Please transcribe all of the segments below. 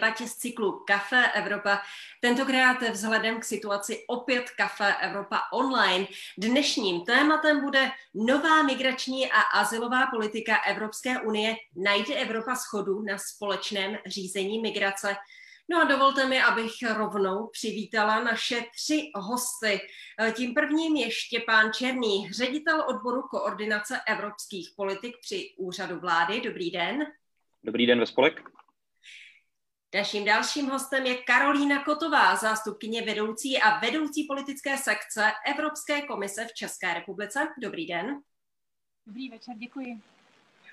debatě z cyklu Café Evropa. Tentokrát vzhledem k situaci opět Café Evropa online. Dnešním tématem bude nová migrační a asilová politika Evropské unie. Najde Evropa schodu na společném řízení migrace. No a dovolte mi, abych rovnou přivítala naše tři hosty. Tím prvním je Štěpán Černý, ředitel odboru koordinace evropských politik při úřadu vlády. Dobrý den. Dobrý den ve spolek. Naším dalším hostem je Karolína Kotová, zástupkyně vedoucí a vedoucí politické sekce Evropské komise v České republice. Dobrý den. Dobrý večer, děkuji.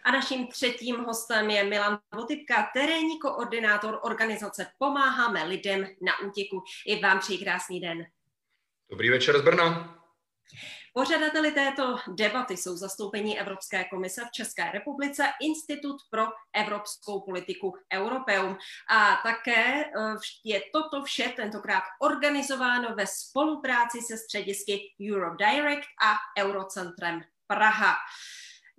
A naším třetím hostem je Milan Votypka, terénní koordinátor organizace Pomáháme lidem na útěku. I vám přeji krásný den. Dobrý večer z Brna. Pořadateli této debaty jsou zastoupení Evropské komise v České republice, Institut pro evropskou politiku Europeum. A také eh, je toto vše tentokrát organizováno ve spolupráci se středisky Europe Direct a Eurocentrem Praha.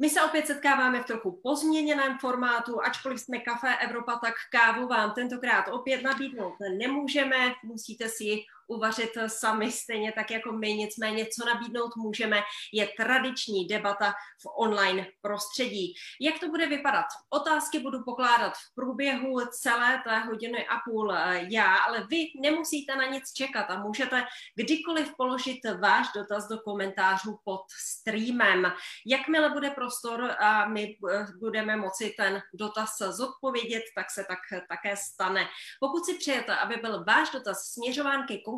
My se opět setkáváme v trochu pozměněném formátu, ačkoliv jsme Café Evropa, tak kávu vám tentokrát opět nabídnout nemůžeme, musíte si ji uvařit sami stejně tak jako my, nicméně co nabídnout můžeme, je tradiční debata v online prostředí. Jak to bude vypadat? Otázky budu pokládat v průběhu celé té hodiny a půl eh, já, ale vy nemusíte na nic čekat a můžete kdykoliv položit váš dotaz do komentářů pod streamem. Jakmile bude prostor a my eh, budeme moci ten dotaz zodpovědět, tak se tak také stane. Pokud si přejete, aby byl váš dotaz směřován ke konkrétnímu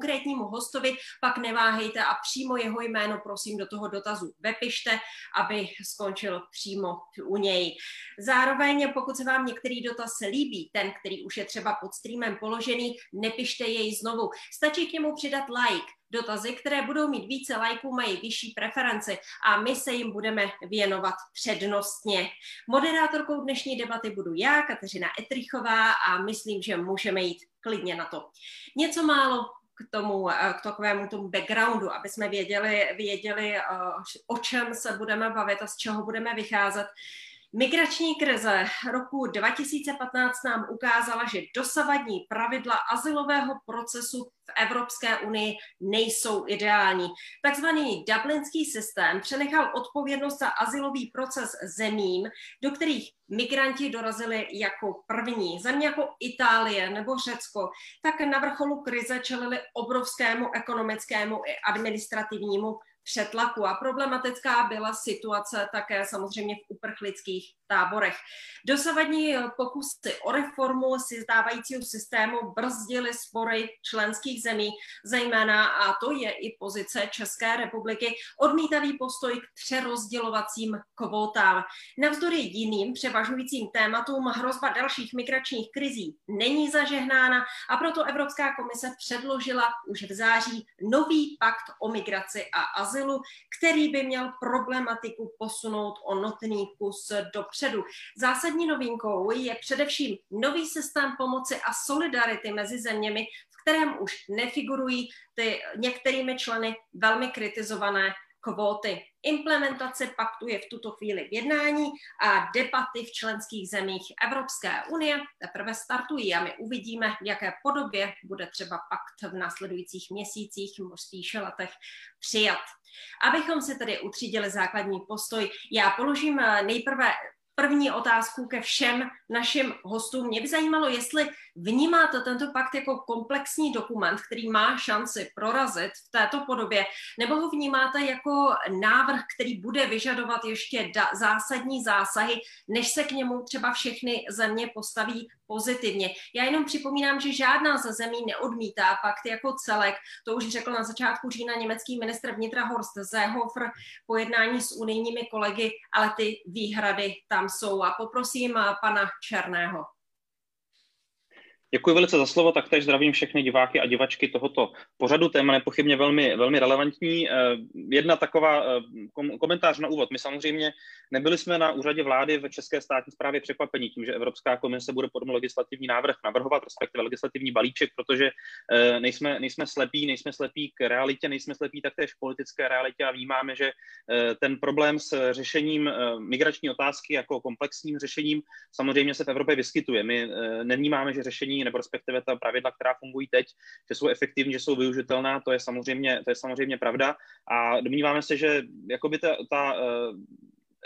hostovi, pak neváhejte a přímo jeho jméno prosím do toho dotazu vepište, aby skončil přímo u něj. Zároveň, pokud se vám některý dotaz líbí, ten, který už je třeba pod streamem položený, nepište jej znovu. Stačí k němu přidat like, Dotazy, které budou mít více lajků, mají vyšší preferenci a my se jim budeme věnovat přednostně. Moderátorkou dnešní debaty budu já, Kateřina Etrichová a myslím, že můžeme jít klidně na to. Něco málo k tomu, eh, k takovému tomu backgroundu, aby jsme věděli, věděli, eh, o čem se budeme bavit a z čeho budeme vycházet. Migrační krize roku 2015 nám ukázala, že dosavadní pravidla asilového procesu v Evropské unii nejsou ideální. Takzvaný dublinský systém přenechal odpovědnost za asilový proces zemím, do kterých migranti dorazili jako první. Země jako Itálie nebo Řecko tak na vrcholu krize čelili obrovskému ekonomickému i administrativnímu přetlaku. A problematická byla situace také samozřejmě v uprchlických táborech. Dosavadní pokusy o reformu si zdávajícího systému brzdily spory členských zemí, zejména, a to je i pozice České republiky, odmítavý postoj k přerozdělovacím kvótám. Navzdory jiným převažujícím tématům hrozba dalších migračních krizí není zažehnána a proto Evropská komise předložila už v září nový pakt o migraci a azylu, který by měl problematiku posunout o notný kus dopředu. Zásadní novinkou je především nový systém pomoci a solidarity mezi zeměmi, v kterém už nefigurují ty některými členy velmi kritizované kvóty. Implementace paktu je v tuto chvíli v jednání a debaty v členských zemích Evropské unie teprve startují a my uvidíme, v jaké podobě bude třeba pakt v následujících měsících spíše letech přijat. Abychom si tedy utřídili základní postoj, já položím nejprve první otázku ke všem našim hostům. Mě by zajímalo, jestli vnímáte tento pakt jako komplexní dokument, který má šanci prorazit v této podobě, nebo ho vnímáte jako návrh, který bude vyžadovat ještě zásadní zásahy, než se k němu třeba všechny země postaví pozitivně. Já jenom připomínám, že žádná ze zemí neodmítá pakt jako celek. To už řekl na začátku října německý ministr vnitra Horst Seehofer po jednání s unijními kolegy, ale ty výhrady tam jsou. A poprosím pana Černého. Děkuji velice za slovo, taktéž zdravím všechny diváky a divačky tohoto pořadu. Téma nepochybně velmi, velmi relevantní. Eh, jedna taková eh, komentář na úvod. My samozřejmě nebyli jsme na úřadě vlády v České státní správě překvapení tím, že Evropská komise bude potom legislativní návrh navrhovat, respektive legislativní balíček, protože eh, nejsme, nejsme slepí, nejsme slepí k realitě, nejsme slepí taktéž k politické realitě a vnímáme, že ten problém s řešením migrační otázky jako komplexním řešením samozřejmě se v Evropě vyskytuje. My nevnímáme, že řešení nebo respektive ta pravidla, která fungují teď, že jsou efektivní, že jsou využitelná, to je samozřejmě, to je samozřejmě pravda. A domníváme se, že jakoby ta, ta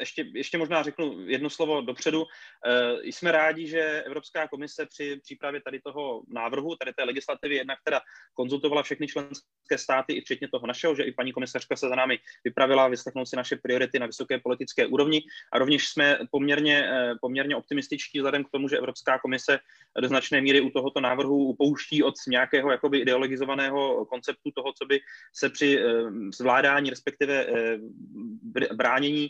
ještě, ještě možná řeknu jedno slovo dopředu. E, jsme rádi, že Evropská komise při přípravě tady toho návrhu, tady té legislativy, jednak teda konzultovala všechny členské státy, i včetně toho našeho, že i paní komisařka se za námi vypravila vyslechnout si naše priority na vysoké politické úrovni. A rovněž jsme poměrně, e, poměrně optimističtí vzhledem k tomu, že Evropská komise do značné míry u tohoto návrhu upouští od nějakého jakoby ideologizovaného konceptu toho, co by se při e, zvládání, respektive bránění Eh,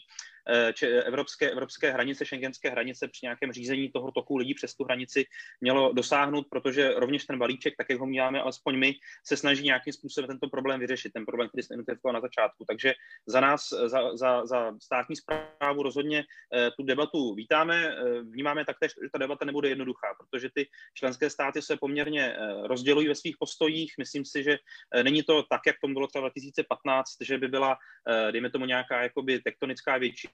evropské, evropské hranice, šengenské hranice při nějakém řízení toho toku lidí přes tu hranici mělo dosáhnout, protože rovněž ten balíček, tak jak ho máme alespoň my, se snaží nějakým způsobem tento problém vyřešit, ten problém, který jsem identifikoval na začátku. Takže za nás, za, za, za státní zprávu rozhodně eh, tu debatu vítáme, eh, vnímáme taktéž, že ta debata nebude jednoduchá, protože ty členské státy se poměrně rozdělují ve svých postojích. Myslím si, že není to tak, jak to bylo třeba 2015, že by byla, dejme tomu, nějaká jakoby tektonická většina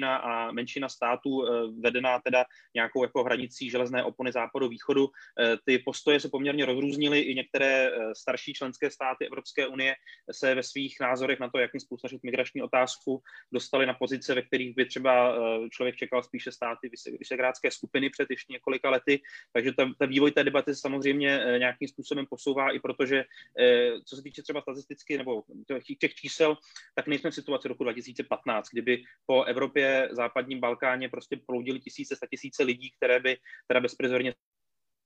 většina a menšina států eh, vedená teda nějakou jako hranicí železné opony západu východu. Eh, ty postoje se poměrně rozrůznily, i některé eh, starší členské státy Evropské unie se ve svých názorech na to, jakým způsobem migrační otázku, dostali na pozice, ve kterých by třeba člověk čekal spíše státy vysegrádské skupiny před ještě několika lety. Takže ta, ta vývoj té debaty se samozřejmě nějakým způsobem posouvá, i protože, co se týče třeba statisticky nebo těch čísel, tak nejsme v situaci roku 2015, kdyby po Evropě Západním Balkáně prostě proudili tisíce, tisíce lidí, které by teda bezprizorně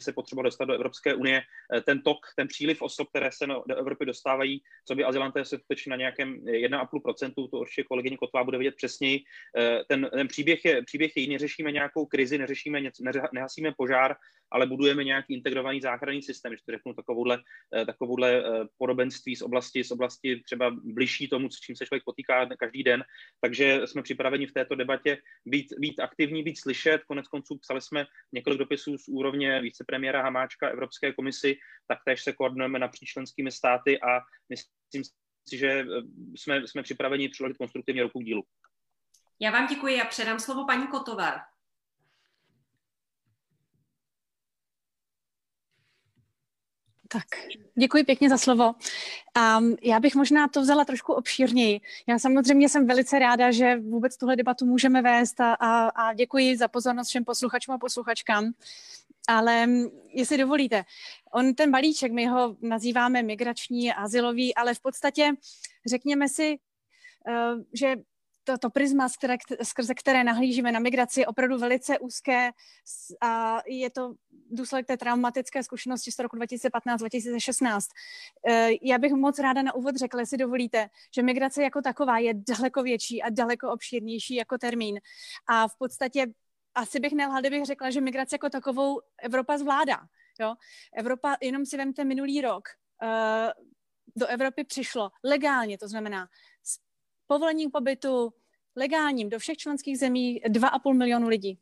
se potřeba dostat do Evropské unie. Eh, ten tok, ten příliv osob, které se do Evropy dostávají, co by azylanté se točí na nějakém 1,5%, to určitě kolegyně Kotvá bude vědět přesněji. Eh, ten, ten příběh, je, příběh je jiný, neřešíme nějakou krizi, neřešíme něco, nehasíme požár, ale budujeme nějaký integrovaný záchranný systém, když to řeknu takovouhle, eh, takovouhle eh, podobenství z oblasti, z oblasti třeba blížší tomu, s čím se člověk potýká každý den. Takže jsme připraveni v této debatě být, být aktivní, být slyšet. Konec konců psali jsme několik dopisů z úrovně vicepremiéra Hamáčka Evropské komisi, taktéž se koordinujeme napříč členskými státy a myslím si, že eh, jsme, jsme připraveni přiložit konstruktivně ruku k dílu. Já vám děkuji a předám slovo paní Kotové. Tak, děkuji pěkně za slovo. Um, já bych možná to vzala trošku obšírněji. Já samozřejmě jsem velice ráda, že vůbec tuhle debatu můžeme vést a, a, a děkuji za pozornost všem posluchačům a posluchačkám. Ale jestli dovolíte, on ten balíček, my ho nazýváme migrační a azylový, ale v podstatě řekněme si, uh, že to, to prisma, které, skrze které nahlížíme na migraci, je opravdu velice úzké a je to důsledek té traumatické zkušenosti z roku 2015-2016. Eh, já bych moc ráda na úvod řekla, jestli dovolíte, že migrace jako taková je daleko větší a daleko obšírnější jako termín. A v podstatě asi bych nelhal, kdybych řekla, že migrace jako takovou Evropa zvládá. Jo? Evropa, jenom si vemte minulý rok, uh, do Evropy přišlo legálně, to znamená povolením pobytu legálním do všech členských zemí 2,5 milionu lidí.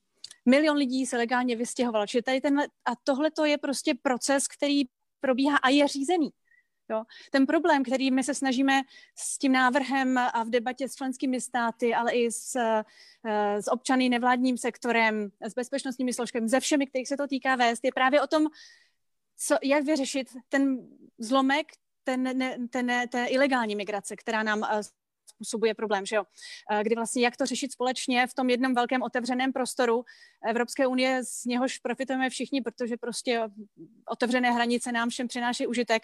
Milion lidí se legálně vystěhovalo. Čili tady tenhle, a tohle to je prostě proces, který probíhá a je řízený. Jo. Ten problém, který my se snažíme s tím návrhem a v debatě s členskými státy, ale i s, eh, s občany, nevládním sektorem, s bezpečnostními složkami, ze všemi, kterých se to týká vést, je právě o tom, co, jak vyřešit ten zlomek, ten, ten, ten, ten ilegální migrace, která nám eh, způsobuje problém, že jo? Eh, kdy vlastně jak to řešit společně v tom jednom velkém otevřeném prostoru Evropské unie, z něhož profitujeme všichni, protože prostě otevřené hranice nám všem přináší užitek.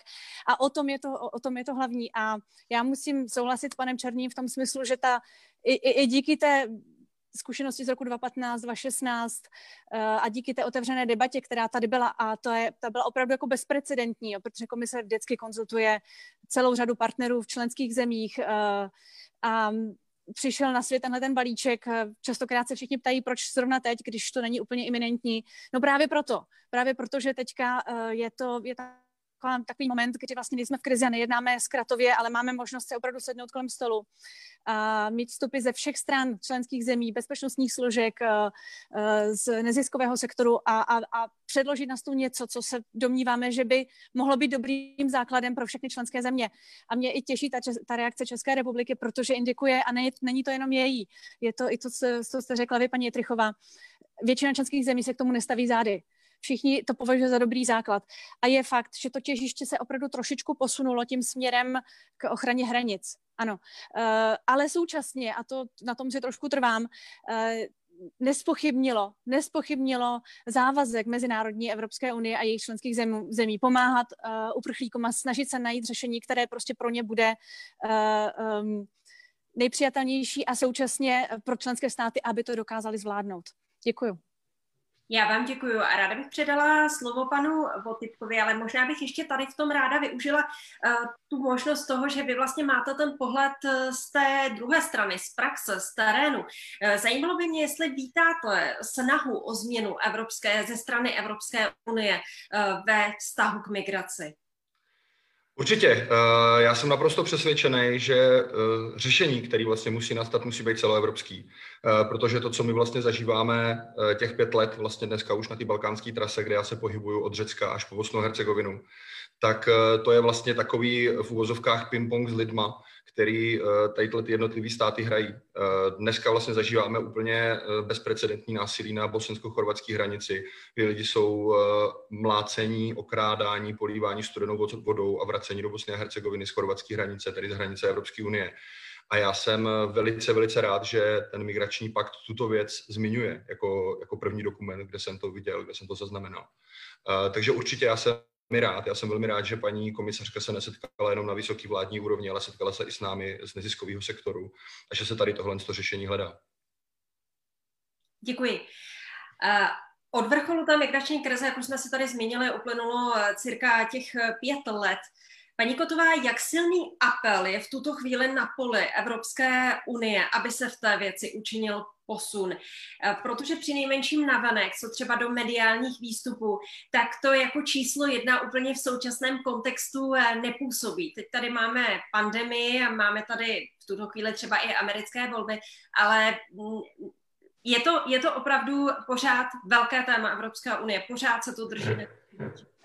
A o tom je to, o, tom je to hlavní. A já musím souhlasit s panem Černým v tom smyslu, že ta i, i, i díky té zkušenosti z roku 2015, 2016 uh, a díky té otevřené debatě, která tady byla, a to je, ta byla opravdu jako bezprecedentní, jo, protože komise vždycky konzultuje celou řadu partnerů v členských zemích uh, a přišel na svět tenhle ten balíček. Častokrát se všichni ptají, proč zrovna teď, když to není úplně iminentní. No právě proto. Právě proto, že teďka uh, je to, je ta takový moment, kdy vlastně nejsme v krizi a nejednáme zkratově, ale máme možnost se opravdu sednout kolem stolu a mít vstupy ze všech stran členských zemí, bezpečnostních složek, z neziskového sektoru a, a, a předložit na stůl něco, co se domníváme, že by mohlo být dobrým základem pro všechny členské země. A mě i těší ta, ta reakce České republiky, protože indikuje, a ne, není to jenom její, je to i to, co, co jste řekla vy, paní Trichová, většina členských zemí se k tomu nestaví zády všichni to považují za dobrý základ. A je fakt, že to těžiště se opravdu trošičku posunulo tím směrem k ochraně hranic. Ano, uh, ale současně, a to na tom si trošku trvám, uh, nespochybnilo, nespochybnilo závazek Mezinárodní Evropské unie a jejich členských zemí, zemí pomáhat uh, uprchlíkům a snažit se najít řešení, které prostě pro ně bude uh, um, nejpřijatelnější a současně pro členské státy, aby to dokázali zvládnout. Děkuju. Já vám děkuji a ráda bych předala slovo panu Votipkovi, ale možná bych ještě tady v tom ráda využila uh, tu možnost toho, že vy vlastně máte ten pohled uh, z té druhé strany, z praxe, z terénu. Uh, zajímalo by mě, jestli vítáte snahu o změnu evropské, ze strany Evropské unie ve vztahu k migraci. Určitě. Eh, já jsem naprosto přesvědčený, že eh, řešení, které vlastně musí nastat, musí být celoevropský. Eh, protože to, co my vlastně zažíváme těch pět let, vlastně dneska už na té balkánské trase, kde já se pohybuju od Řecka až po Bosnu Hercegovinu, tak to je vlastně takový v úvozovkách ping-pong s lidma, který eh, tady ty jednotlivé státy hrají. Eh, dneska vlastně zažíváme úplně eh, bezprecedentní násilí na bosensko-chorvatské hranici, kdy lidi jsou mlácení, okrádání, polívání studenou vodou a vracení do Bosny a Hercegoviny z chorvatské hranice, tedy z hranice Evropské unie. A já jsem velice, velice rád, že ten migrační pakt tuto věc zmiňuje jako, jako první dokument, kde jsem to viděl, kde jsem to zaznamenal. Uh, takže určitě já jsem rád. Já jsem velmi rád, že paní komisařka se nesetkala jenom na vysoké vládní úrovni, ale setkala se i s námi z neziskového sektoru a že se tady tohle to řešení hledá. Děkuji. Uh... Od vrcholu té migrační krize, jak už jsme se tady zmínili, uplynulo cirka těch pět let. Paní Kotová, jak silný apel je v tuto chvíli na poli Evropské unie, aby se v té věci učinil posun. Eh, protože při nejmenším navenek, co třeba do mediálních výstupů, tak to jako číslo jedna úplně v současném kontextu eh, nepůsobí. Teď tady máme pandemii a máme tady v tuto chvíli třeba i americké volby, ale mm, je to, je to opravdu pořád velké téma Evropská unie, pořád se to drží.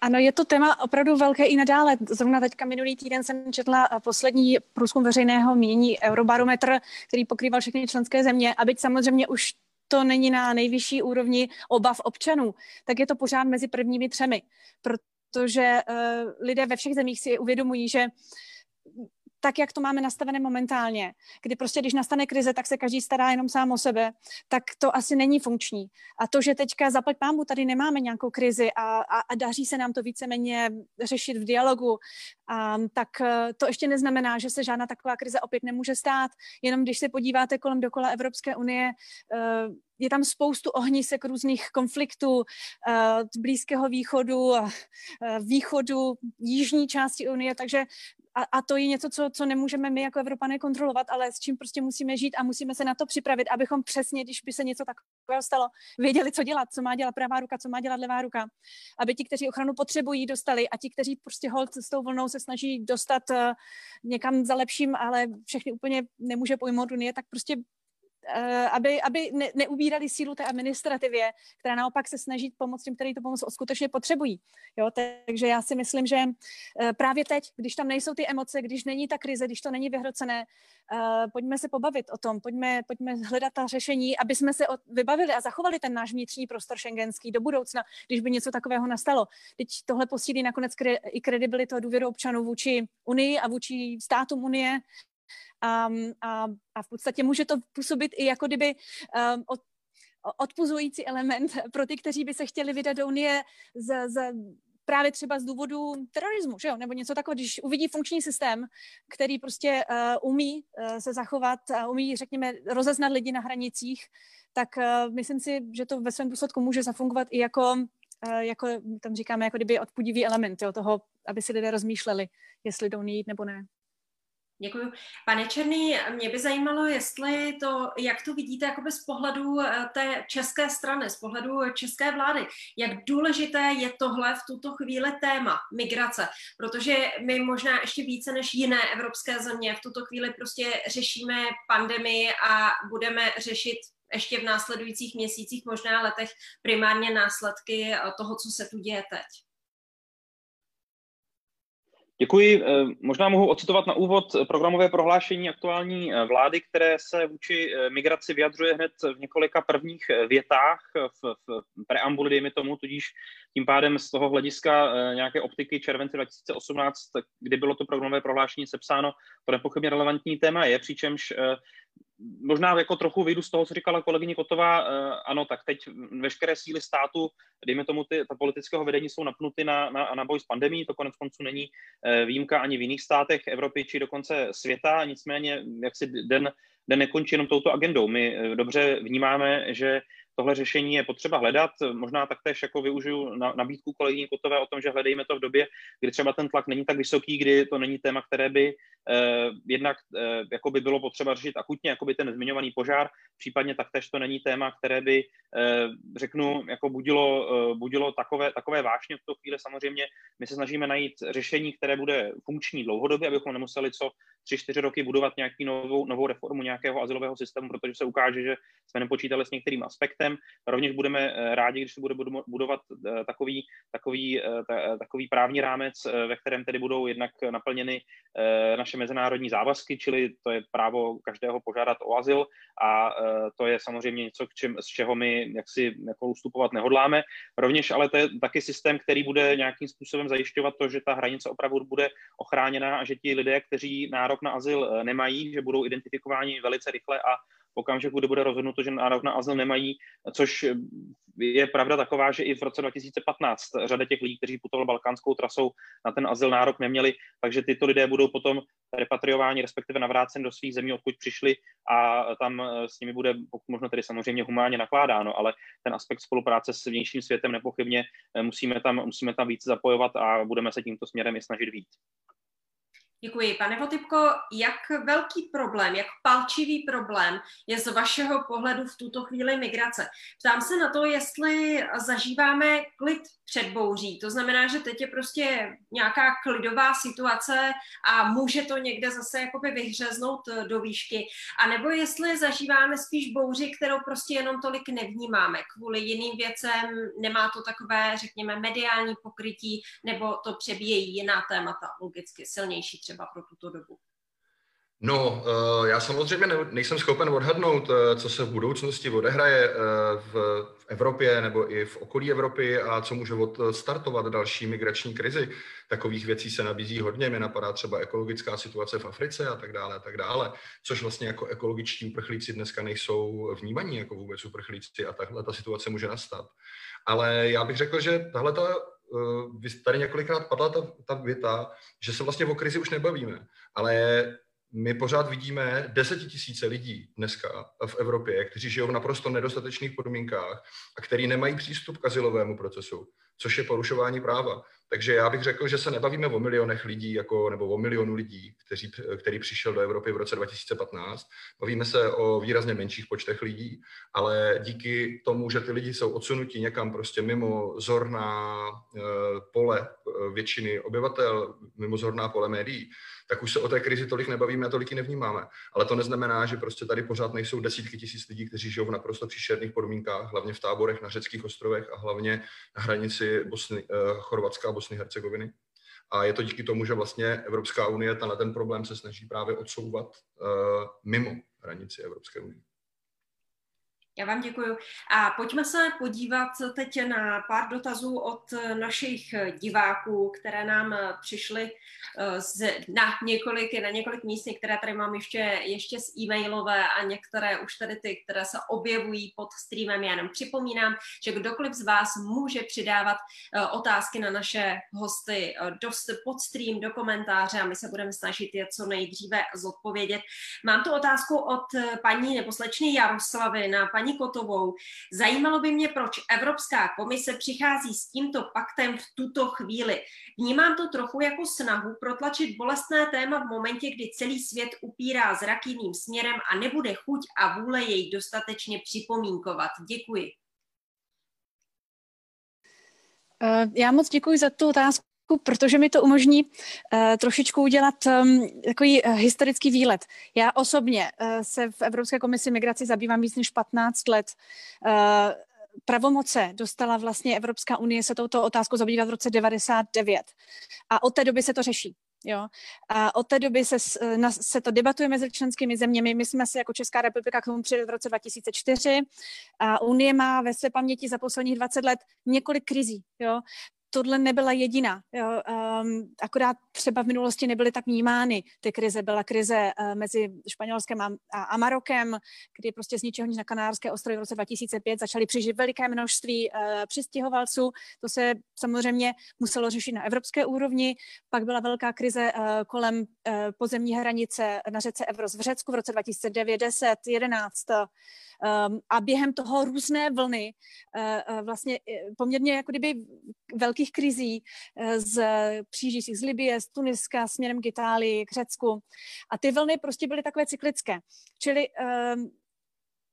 Ano, je to téma opravdu velké i nadále. Zrovna teďka minulý týden jsem četla eh, poslední průzkum veřejného mínění Eurobarometr, který pokrýval všechny členské země a byť samozřejmě už to není na nejvyšší úrovni obav občanů, tak je to pořád mezi prvními třemi, protože uh, lidé ve všech zemích si uvědomují, že tak, jak to máme nastavené momentálně, kdy prostě, když nastane krize, tak se každý stará jenom sám o sebe, tak to asi není funkční. A to, že teďka zaplať pámu tady nemáme nějakou krizi a, a, a daří se nám to víceméně řešit v dialogu, a, tak eh, to ještě neznamená, že se žádná taková krize opět nemůže stát. Jenom když se podíváte kolem dokola Evropské unie, eh, je tam spoustu ohnisek různých konfliktů eh, z Blízkého východu, východu, jižní části Unie, takže a, a to je něco, co, co nemůžeme my jako Evropané kontrolovat, ale s čím prostě musíme žít a musíme se na to připravit, abychom přesně, když by se něco takového stalo, věděli, co dělat, co má dělat pravá ruka, co má dělat levá ruka, aby ti, kteří ochranu potřebují, dostali a ti, kteří prostě hold s tou vlnou se snaží dostat uh, někam za lepším, ale všechny úplně nemůže pojmout Unie, tak prostě Eh, aby, aby ne, neubírali sílu té administrativě, která naopak se snaží pomoct těm, kteří to pomoc skutečně potřebují. Jo, takže já si myslím, že eh, právě teď, když tam nejsou ty emoce, když není ta krize, když to není vyhrocené, eh, pojďme se pobavit o tom, pojďme, pojďme hledat ta řešení, aby jsme se vybavili a zachovali ten náš vnitřní prostor šengenský do budoucna, když by něco takového nastalo. Teď tohle posílí nakonec i kredibilitu a důvěru občanů vůči Unii a vůči státům Unie a, a, a v podstatě může to působit i jako kdyby um, od, odpuzující element pro ty, kteří by se chtěli vydat do Unie z, z, právě třeba z důvodu terorismu, že jo? nebo něco takového, když uvidí funkční systém, který prostě uh, umí uh, se zachovat, uh, umí, řekněme, rozeznat lidi na hranicích, tak uh, myslím si, že to ve svém důsledku může zafungovat i jako, uh, jako tam říkáme, jako kdyby odpudivý element jo, toho, aby si lidé rozmýšleli, jestli do Unii jít nebo ne. Děkuji. Pane Černý, mě by zajímalo, jestli to, jak to vidíte jakoby z pohledu eh, té české strany, z pohledu české vlády, jak důležité je tohle v tuto chvíli téma migrace, protože my možná ještě více než jiné evropské země v tuto chvíli prostě řešíme pandemii a budeme řešit ještě v následujících měsících, možná letech primárně následky toho, co se tu děje teď. Děkuji. Eh, možná mohu ocitovat na úvod programové prohlášení aktuální eh, vlády, které se vůči eh, migraci vyjadřuje hned v několika prvních větách, v, v preambuli, dejme tomu, tudíž tím pádem z toho hlediska nějaké optiky července 2018, kdy bylo to programové prohlášení sepsáno, to nepochybně relevantní téma je, přičemž možná jako trochu vyjdu z toho, co říkala kolegyně Kotová, ano, tak teď veškeré síly státu, dejme tomu, ty, ta politického vedení jsou napnuty na, na, na boj s pandemí, to konec konců není výjimka ani v jiných státech Evropy či dokonce světa, nicméně jak si den, den nekončí jenom touto agendou. My eh, dobře vnímáme, že tohle řešení je potřeba hledat. Možná taktéž jako využiju na, nabídku kolegyně Kotové o tom, že hledejme to v době, kdy třeba ten tlak není tak vysoký, kdy to není téma, které by eh, jednak eh, jako by bylo potřeba řešit akutně, jako by ten zmiňovaný požár, případně taktéž to není téma, které by, eh, řeknu, jako budilo, eh, budilo takové, takové vášně v tu chvíli. Samozřejmě my se snažíme najít řešení, které bude funkční dlouhodobě, abychom nemuseli co tři, čtyři roky budovat nějaký novou, novou reformu nějakého asilového systému, protože se ukáže, že jsme nepočítali s některým aspektem. Rovněž budeme eh, rádi, když se bude budovat eh, takový, takový, eh, takový právní rámec, ve kterém tedy budou jednak naplněny naše mezinárodní závazky, čili to je právo každého požádat o azyl a to je samozřejmě něco, k čem, z čeho my jaksi jako ustupovat nehodláme. Rovněž ale to je taky systém, který bude nějakým způsobem zajišťovat to, že ta hranice opravdu bude ochráněna a že ti lidé, kteří nárok na azyl nemají, že budou identifikováni velice rychle a okamžiku, kdy bude rozhodnuto, že nárok na azyl nemají, což je pravda taková, že i v roce 2015 řada těch lidí, kteří putovali balkánskou trasou, na ten azyl nárok neměli, takže tyto lidé budou potom repatriováni, respektive navráceni do svých zemí, odkud přišli a tam s nimi bude pokud možno tedy samozřejmě humánně nakládáno, ale ten aspekt spolupráce s vnějším světem nepochybně musíme tam, musíme tam více zapojovat a budeme se tímto směrem i snažit víc. Děkuji. Pane Votipko, jak velký problém, jak palčivý problém je z vašeho pohledu v tuto chvíli migrace? Ptám se na to, jestli zažíváme klid před bouří. To znamená, že teď je prostě nějaká klidová situace a může to někde zase jakoby vyhřeznout do výšky. A nebo jestli zažíváme spíš bouři, kterou prostě jenom tolik nevnímáme. Kvůli jiným věcem nemá to takové, řekněme, mediální pokrytí, nebo to přebíjejí jiná témata, logicky silnější pro tuto dobu? No, eh, já samozřejmě nejsem schopen odhadnout, eh, co se v budoucnosti odehraje eh, v Evropě nebo i v okolí Evropy a co může odstartovat další migrační krizi. Takových věcí se nabízí hodně. Mě napadá třeba ekologická situace v Africe a tak dále, a tak dále, což vlastně jako ekologičtí uprchlíci dneska nejsou vnímaní jako vůbec uprchlíci a takhle ta situace může nastat. Ale já bych řekl, že tahle ta tady několikrát padla ta, ta věta, že se vlastně o krizi už nebavíme, ale my pořád vidíme desetitisíce lidí dneska v Evropě, kteří žijou v naprosto nedostatečných podmínkách a kteří nemají přístup k asilovému procesu, což je porušování práva. Takže já bych řekl, že se nebavíme o milionech lidí jako, nebo o milionu lidí, kteří, který přišel do Evropy v roce 2015. Bavíme se o výrazně menších počtech lidí, ale díky tomu, že ty lidi jsou odsunuti někam prostě mimo zorná eh, pole eh, většiny obyvatel, mimo zorná pole médií, tak už se o té krizi tolik nebavíme a tolik ji nevnímáme. Ale to neznamená, že prostě tady pořád nejsou desítky tisíc lidí, kteří žijou v naprosto příšerných podmínkách, hlavně v táborech na řeckých ostrovech a hlavně na hranici Bosny, eh, Chorvatska a Bosny Hercegoviny. A je to díky tomu, že vlastně Evropská unie na ten problém se snaží právě odsouvat uh, mimo hranici Evropské unie. Já vám děkuji. A pojďme se podívat teď na pár dotazů od našich diváků, které nám přišly eh, z, na, několik, na několik míst, některé tady mám ještě, ještě z e-mailové a některé už tady ty, které se objevují pod streamem. Já jenom připomínám, že kdokoliv z vás může přidávat eh, otázky na naše hosty eh, dost pod stream, do komentáře a my se budeme snažit je co nejdříve zodpovědět. Mám tu otázku od paní nebo slečny Jaroslavy na paní paní Kotovou. Zajímalo by mě, proč Evropská komise přichází s tímto paktem v tuto chvíli. Vnímám to trochu jako snahu protlačit bolestné téma v momentě, kdy celý svět upírá zrak jiným směrem a nebude chuť a vůle jej dostatečně připomínkovat. Děkuji. Eh, já moc děkuji za tu otázku protože mi to umožní uh, trošičku udělat um, takový uh, historický výlet. Já osobně uh, se v Evropské komisi migraci zabývám víc než 15 let. Uh, pravomoce dostala vlastně Evropská unie se touto otázkou zabývat v roce 99 a od té doby se to řeší. Jo? A od té doby se, na, se to debatuje mezi členskými zeměmi. My jsme se jako Česká republika k tomu přijeli v roce 2004 a Unie má ve své paměti za posledních 20 let několik krizí. Jo? Tohle nebyla jediná. Jo. Um, akorát třeba v minulosti nebyly tak vnímány ty krize. Byla krize uh, mezi Španělskem a, Marokem, kdy prostě z ničeho nic na Kanárské ostrovy v roce 2005 začaly přižít veliké množství uh, přistěhovalců. To se samozřejmě muselo řešit na evropské úrovni. Pak byla velká krize uh, kolem pozemní hranice na řece Evros v Řecku v roce 2009, 10, 11. Um, a během toho různé vlny, vlastně poměrně jako kdyby velkých krizí z přijíždějících z Libie, z Tuniska, směrem k Itálii, k Řecku. A ty vlny prostě byly takové cyklické. Čili um,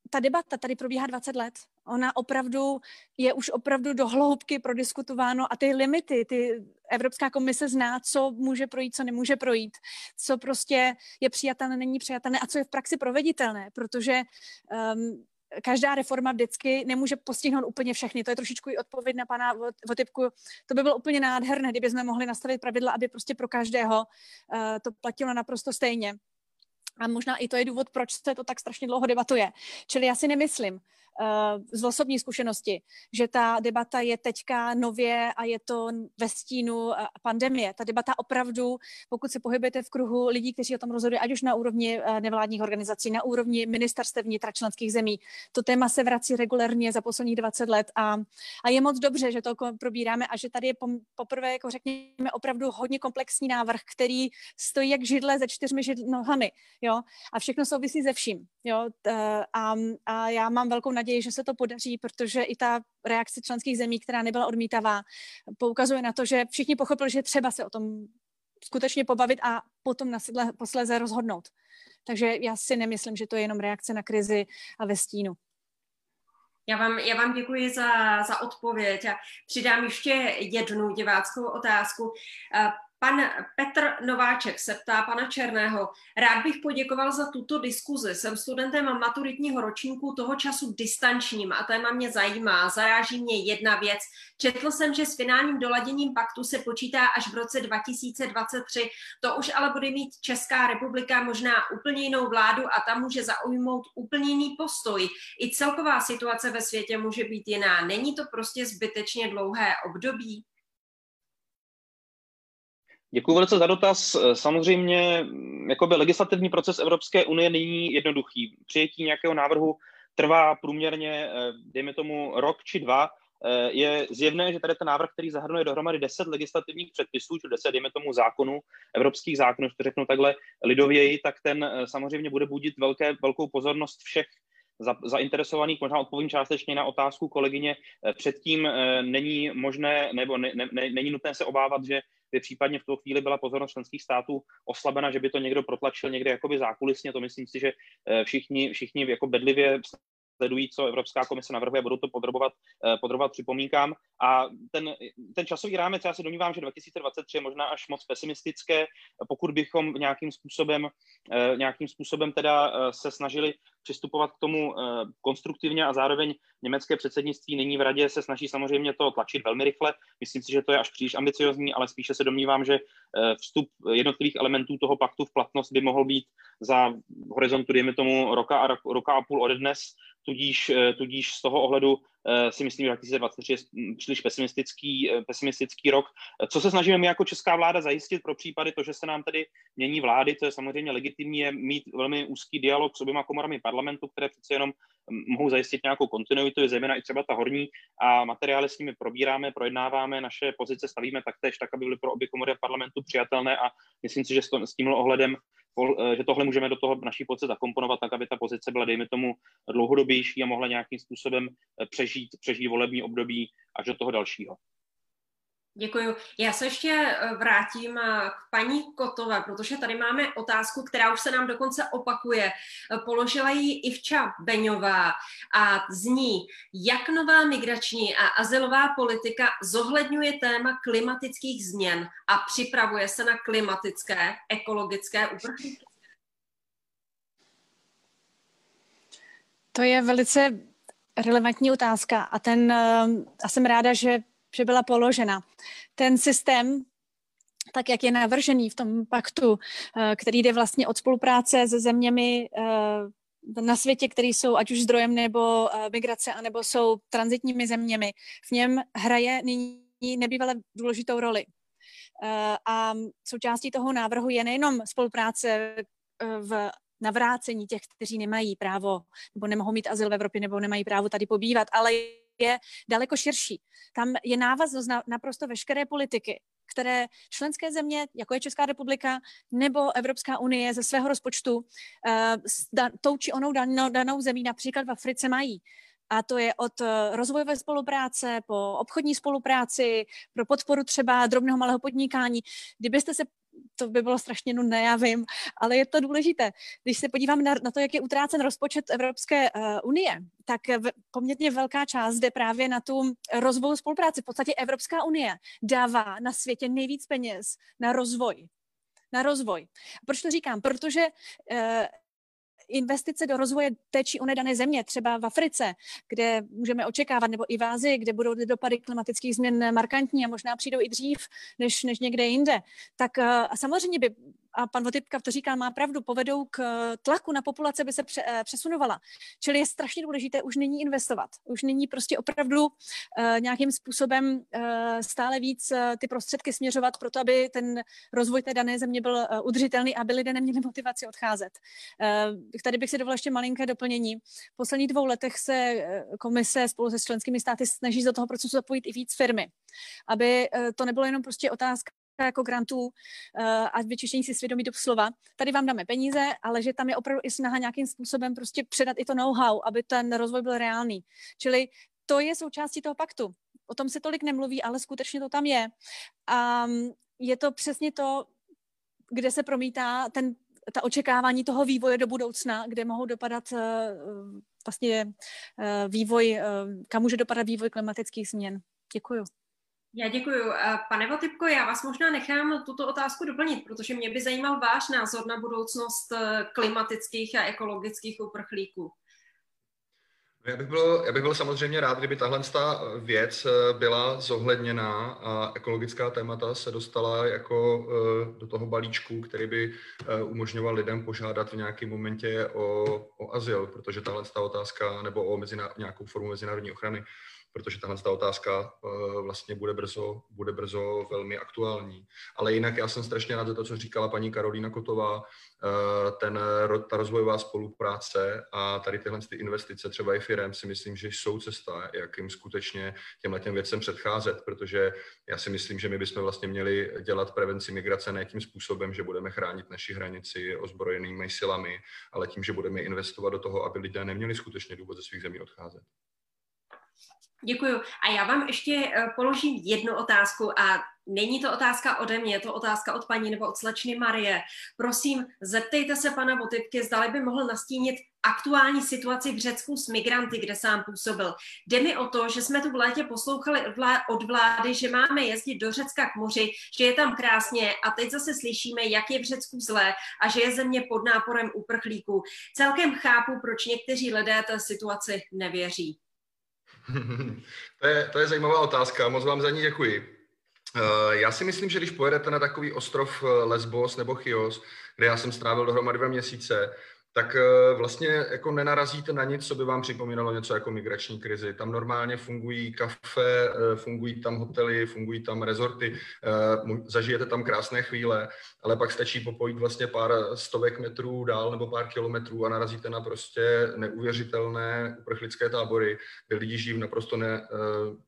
ta debata tady probíhá 20 let. Ona opravdu je už opravdu do hloubky prodiskutováno a ty limity, ty Evropská komise zná, co může projít, co nemůže projít, co prostě je přijatelné, není přijatelné a co je v praxi proveditelné, protože um, každá reforma vždycky nemůže postihnout úplně všechny. To je trošičku i odpověď na pana Votypku. To by bylo úplně nádherné, kdyby jsme mohli nastavit pravidla, aby prostě pro každého uh, to platilo naprosto stejně. A možná i to je důvod, proč se to tak strašně dlouho debatuje. Čili já si nemyslím, z osobní zkušenosti, že ta debata je teďka nově a je to ve stínu pandemie. Ta debata opravdu, pokud se pohybujete v kruhu lidí, kteří o tom rozhodují, ať už na úrovni nevládních organizací, na úrovni ministerstev vnitra členských zemí, to téma se vrací regulérně za posledních 20 let a, a je moc dobře, že to probíráme a že tady je poprvé, jako řekněme, opravdu hodně komplexní návrh, který stojí jak židle ze čtyřmi nohami, jo, a všechno souvisí se vším, jo, a, a já mám velkou naději, naději, že se to podaří, protože i ta reakce členských zemí, která nebyla odmítavá, poukazuje na to, že všichni pochopili, že třeba se o tom skutečně pobavit a potom posléze rozhodnout. Takže já si nemyslím, že to je jenom reakce na krizi a ve stínu. Já vám, já vám děkuji za, za odpověď a přidám ještě jednu diváckou otázku. Pan Petr Nováček se ptá pana Černého. Rád bych poděkoval za tuto diskuzi. Jsem studentem maturitního ročníku toho času distančním a téma mě zajímá. Zaráží mě jedna věc. Četl jsem, že s finálním doladěním paktu se počítá až v roce 2023. To už ale bude mít Česká republika možná úplně jinou vládu a tam může zaujmout úplně jiný postoj. I celková situace ve světě může být jiná. Není to prostě zbytečně dlouhé období? Děkuji velice za dotaz. Samozřejmě mm, jakoby legislativní proces Evropské unie není jednoduchý. Přijetí nějakého návrhu trvá průměrně, eh, dejme tomu, rok či dva. Eh, je zjevné, že tady ten návrh, který zahrnuje dohromady 10 legislativních předpisů, či 10, dejme tomu, zákonů, evropských zákonů, to řeknu takhle lidověji, tak ten eh, samozřejmě bude budit velké, velkou pozornost všech za, zainteresovaných, možná odpovím částečně na otázku kolegyně, předtím není možné nebo ne, ne, není nutné se obávat, že by případně v tu chvíli byla pozornost členských států oslabena, že by to někdo protlačil někde jakoby zákulisně. To myslím si, že eh, všichni, všichni jako bedlivě sledují, co Evropská komise navrhuje, budou to podrobovat, eh, podrobovat připomínkám. A ten, ten časový rámec, já se domnívám, že 2023 je možná až moc pesimistické, pokud bychom nějakým způsobem, eh, nějakým způsobem teda se snažili přistupovat k tomu konstruktivně a zároveň německé předsednictví nyní v radě se snaží samozřejmě to tlačit velmi rychle. Myslím si, že to je až příliš ambiciozní, ale spíše se domnívám, že vstup jednotlivých elementů toho paktu v platnost by mohl být za horizontu, dejme tomu, roka a, roka a půl ode dnes, tudíž, tudíž z toho ohledu Eh, si myslím, že 2023 je příliš pesimistický, eh, pesimistický rok. Co se snažíme my jako česká vláda zajistit pro případy to, že se nám tedy mění vlády, to je samozřejmě legitimní, je mít velmi úzký dialog s oběma komorami parlamentu, které přece jenom mohou zajistit nějakou kontinuitu, zejména i třeba ta horní a materiály s nimi probíráme, projednáváme, naše pozice stavíme taktéž tak, aby byly pro obě komory parlamentu přijatelné a myslím si, že s tímhle ohledem že tohle můžeme do toho naší pozice zakomponovat tak, aby ta pozice byla, dejme tomu, dlouhodobější a mohla nějakým způsobem přežít, přežít volební období až do toho dalšího. Děkuji. Já se ještě eh, vrátím eh, k paní Kotové, protože tady máme otázku, která už se nám dokonce opakuje. Eh, položila ji Ivča Beňová a zní, jak nová migrační a azylová politika zohledňuje téma klimatických změn a připravuje se na klimatické, ekologické uprchlíky? To je velice relevantní otázka a ten, a jsem ráda, že že byla položena. Ten systém tak jak je navržený v tom paktu, který jde vlastně od spolupráce se zeměmi na světě, které jsou ať už zdrojem nebo migrace, anebo jsou transitními zeměmi, v něm hraje nyní nebývale důležitou roli. A součástí toho návrhu je nejenom spolupráce v navrácení těch, kteří nemají právo nebo nemohou mít azyl v Evropě nebo nemají právo tady pobývat, ale je daleko širší. Tam je návaznost na naprosto veškeré politiky, které členské země, jako je Česká republika nebo Evropská unie ze svého rozpočtu uh, s da, tou či onou danou, danou zemí například v Africe mají. A to je od eh, rozvojové spolupráce po obchodní spolupráci, pro podporu třeba drobného malého podnikání. Kdybyste se to by bylo strašně nudné, já vím, ale je to důležité. Když se podívám na, na to, jak je utrácen rozpočet Evropské uh, unie, tak v, poměrně velká část jde právě na tu rozvoj spolupráci. V podstatě Evropská unie dává na světě nejvíc peněz na rozvoj. Na rozvoj. Proč to říkám? Protože uh, investice do rozvoje té či oné dané země, třeba v Africe, kde můžeme očekávat, nebo i v Ázii, kde budou dopady klimatických změn markantní a možná přijdou i dřív než, než někde jinde, tak uh, samozřejmě by a pan Votipka to říká, má pravdu, povedou k tlaku na populace, by se eh, přesunovala. Čili je strašně důležité už nyní investovat. Už nyní prostě opravdu uh, nějakým způsobem stále víc ty prostředky směřovat pro to, aby ten rozvoj té dané země byl udržitelný, aby lidé neměli motivaci odcházet. Tady bych si dovolila ještě malinké doplnění. V posledních dvou letech se komise spolu se členskými státy snaží do toho procesu zapojit i víc firmy, aby to nebylo jenom prostě otázka jako grantů uh, a vyčištění si svědomí do slova. Tady vám dáme peníze, ale že tam je opravdu i snaha nějakým způsobem prostě předat i to know-how, aby ten rozvoj byl reálný. Čili to je součástí toho paktu. O tom se tolik nemluví, ale skutečně to tam je. A je to přesně to, kde se promítá ten, ta očekávání toho vývoje do budoucna, kde mohou dopadat uh, vlastně uh, vývoj, kam může dopadat vývoj klimatických změn. Děkuju. Já děkuji. Pane Votypko, já vás možná nechám tuto otázku doplnit, protože mě by zajímal váš názor na budoucnost eh, klimatických a ekologických uprchlíků. Já bych, byl, já bych byl samozřejmě rád, kdyby tahle věc eh, byla zohledněná a ekologická témata se dostala jako eh, do toho balíčku, který by umožňoval lidem požádat v nějakém momentě o, o azyl, protože tahle otázka nebo o mezina, nějakou formu mezinárodní ochrany protože tahle ta otázka eh, vlastně bude brzo, bude brzo velmi aktuální. Ale jinak já jsem strašně rád za to, co říkala paní Karolína Kotová, eh, ten, ta rozvojová spolupráce a tady tyhle ty investice, třeba i firem, si myslím, že jsou cesta, jak jim skutečně těmhle těm věcem předcházet, protože já si myslím, že my bychom vlastně měli dělat prevenci migrace ne tím způsobem, že budeme chránit naši hranici ozbrojenými silami, ale tím, že budeme investovat do toho, aby lidé neměli skutečně důvod ze svých zemí odcházet. Děkuju. A já vám ještě eh, položím jednu otázku a není to otázka ode mě, je to otázka od paní nebo od slečny Marie. Prosím, zeptejte se pana Votypky, zdali by mohl nastínit aktuální situaci v Řecku s migranty, kde sám působil. Jde mi o to, že jsme tu v létě poslouchali od vlády, že máme jezdit do Řecka k moři, že je tam krásně a teď zase slyšíme, jak je v Řecku zlé a že je země pod náporem uprchlíků. Celkem chápu, proč někteří lidé té situaci nevěří. to, je, to je zajímavá otázka, moc vám za ní děkuji. Eh, já si myslím, že když pojedete na takový ostrov eh, Lesbos nebo Chios, kde já jsem strávil dohromady dva měsíce, tak eh, vlastně jako nenarazíte na nic, co by vám připomínalo něco jako migrační krizi. Tam normálně fungují kafe, eh, fungují tam hotely, fungují tam rezorty, eh, zažijete tam krásné chvíle, ale pak stačí popojít vlastně pár stovek metrů dál nebo pár kilometrů a narazíte na prostě neuvěřitelné uprchlické tábory, kde lidi žijí v naprosto ne,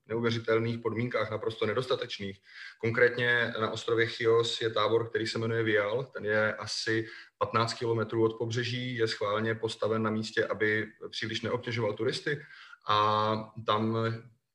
neuvěřitelných podmínkách, naprosto nedostatečných. Konkrétně na ostrově Chios je tábor, který se jmenuje Vial, ten je asi 15 kilometrů od pobřeží, je schválně postaven na místě, aby příliš neobtěžoval turisty a tam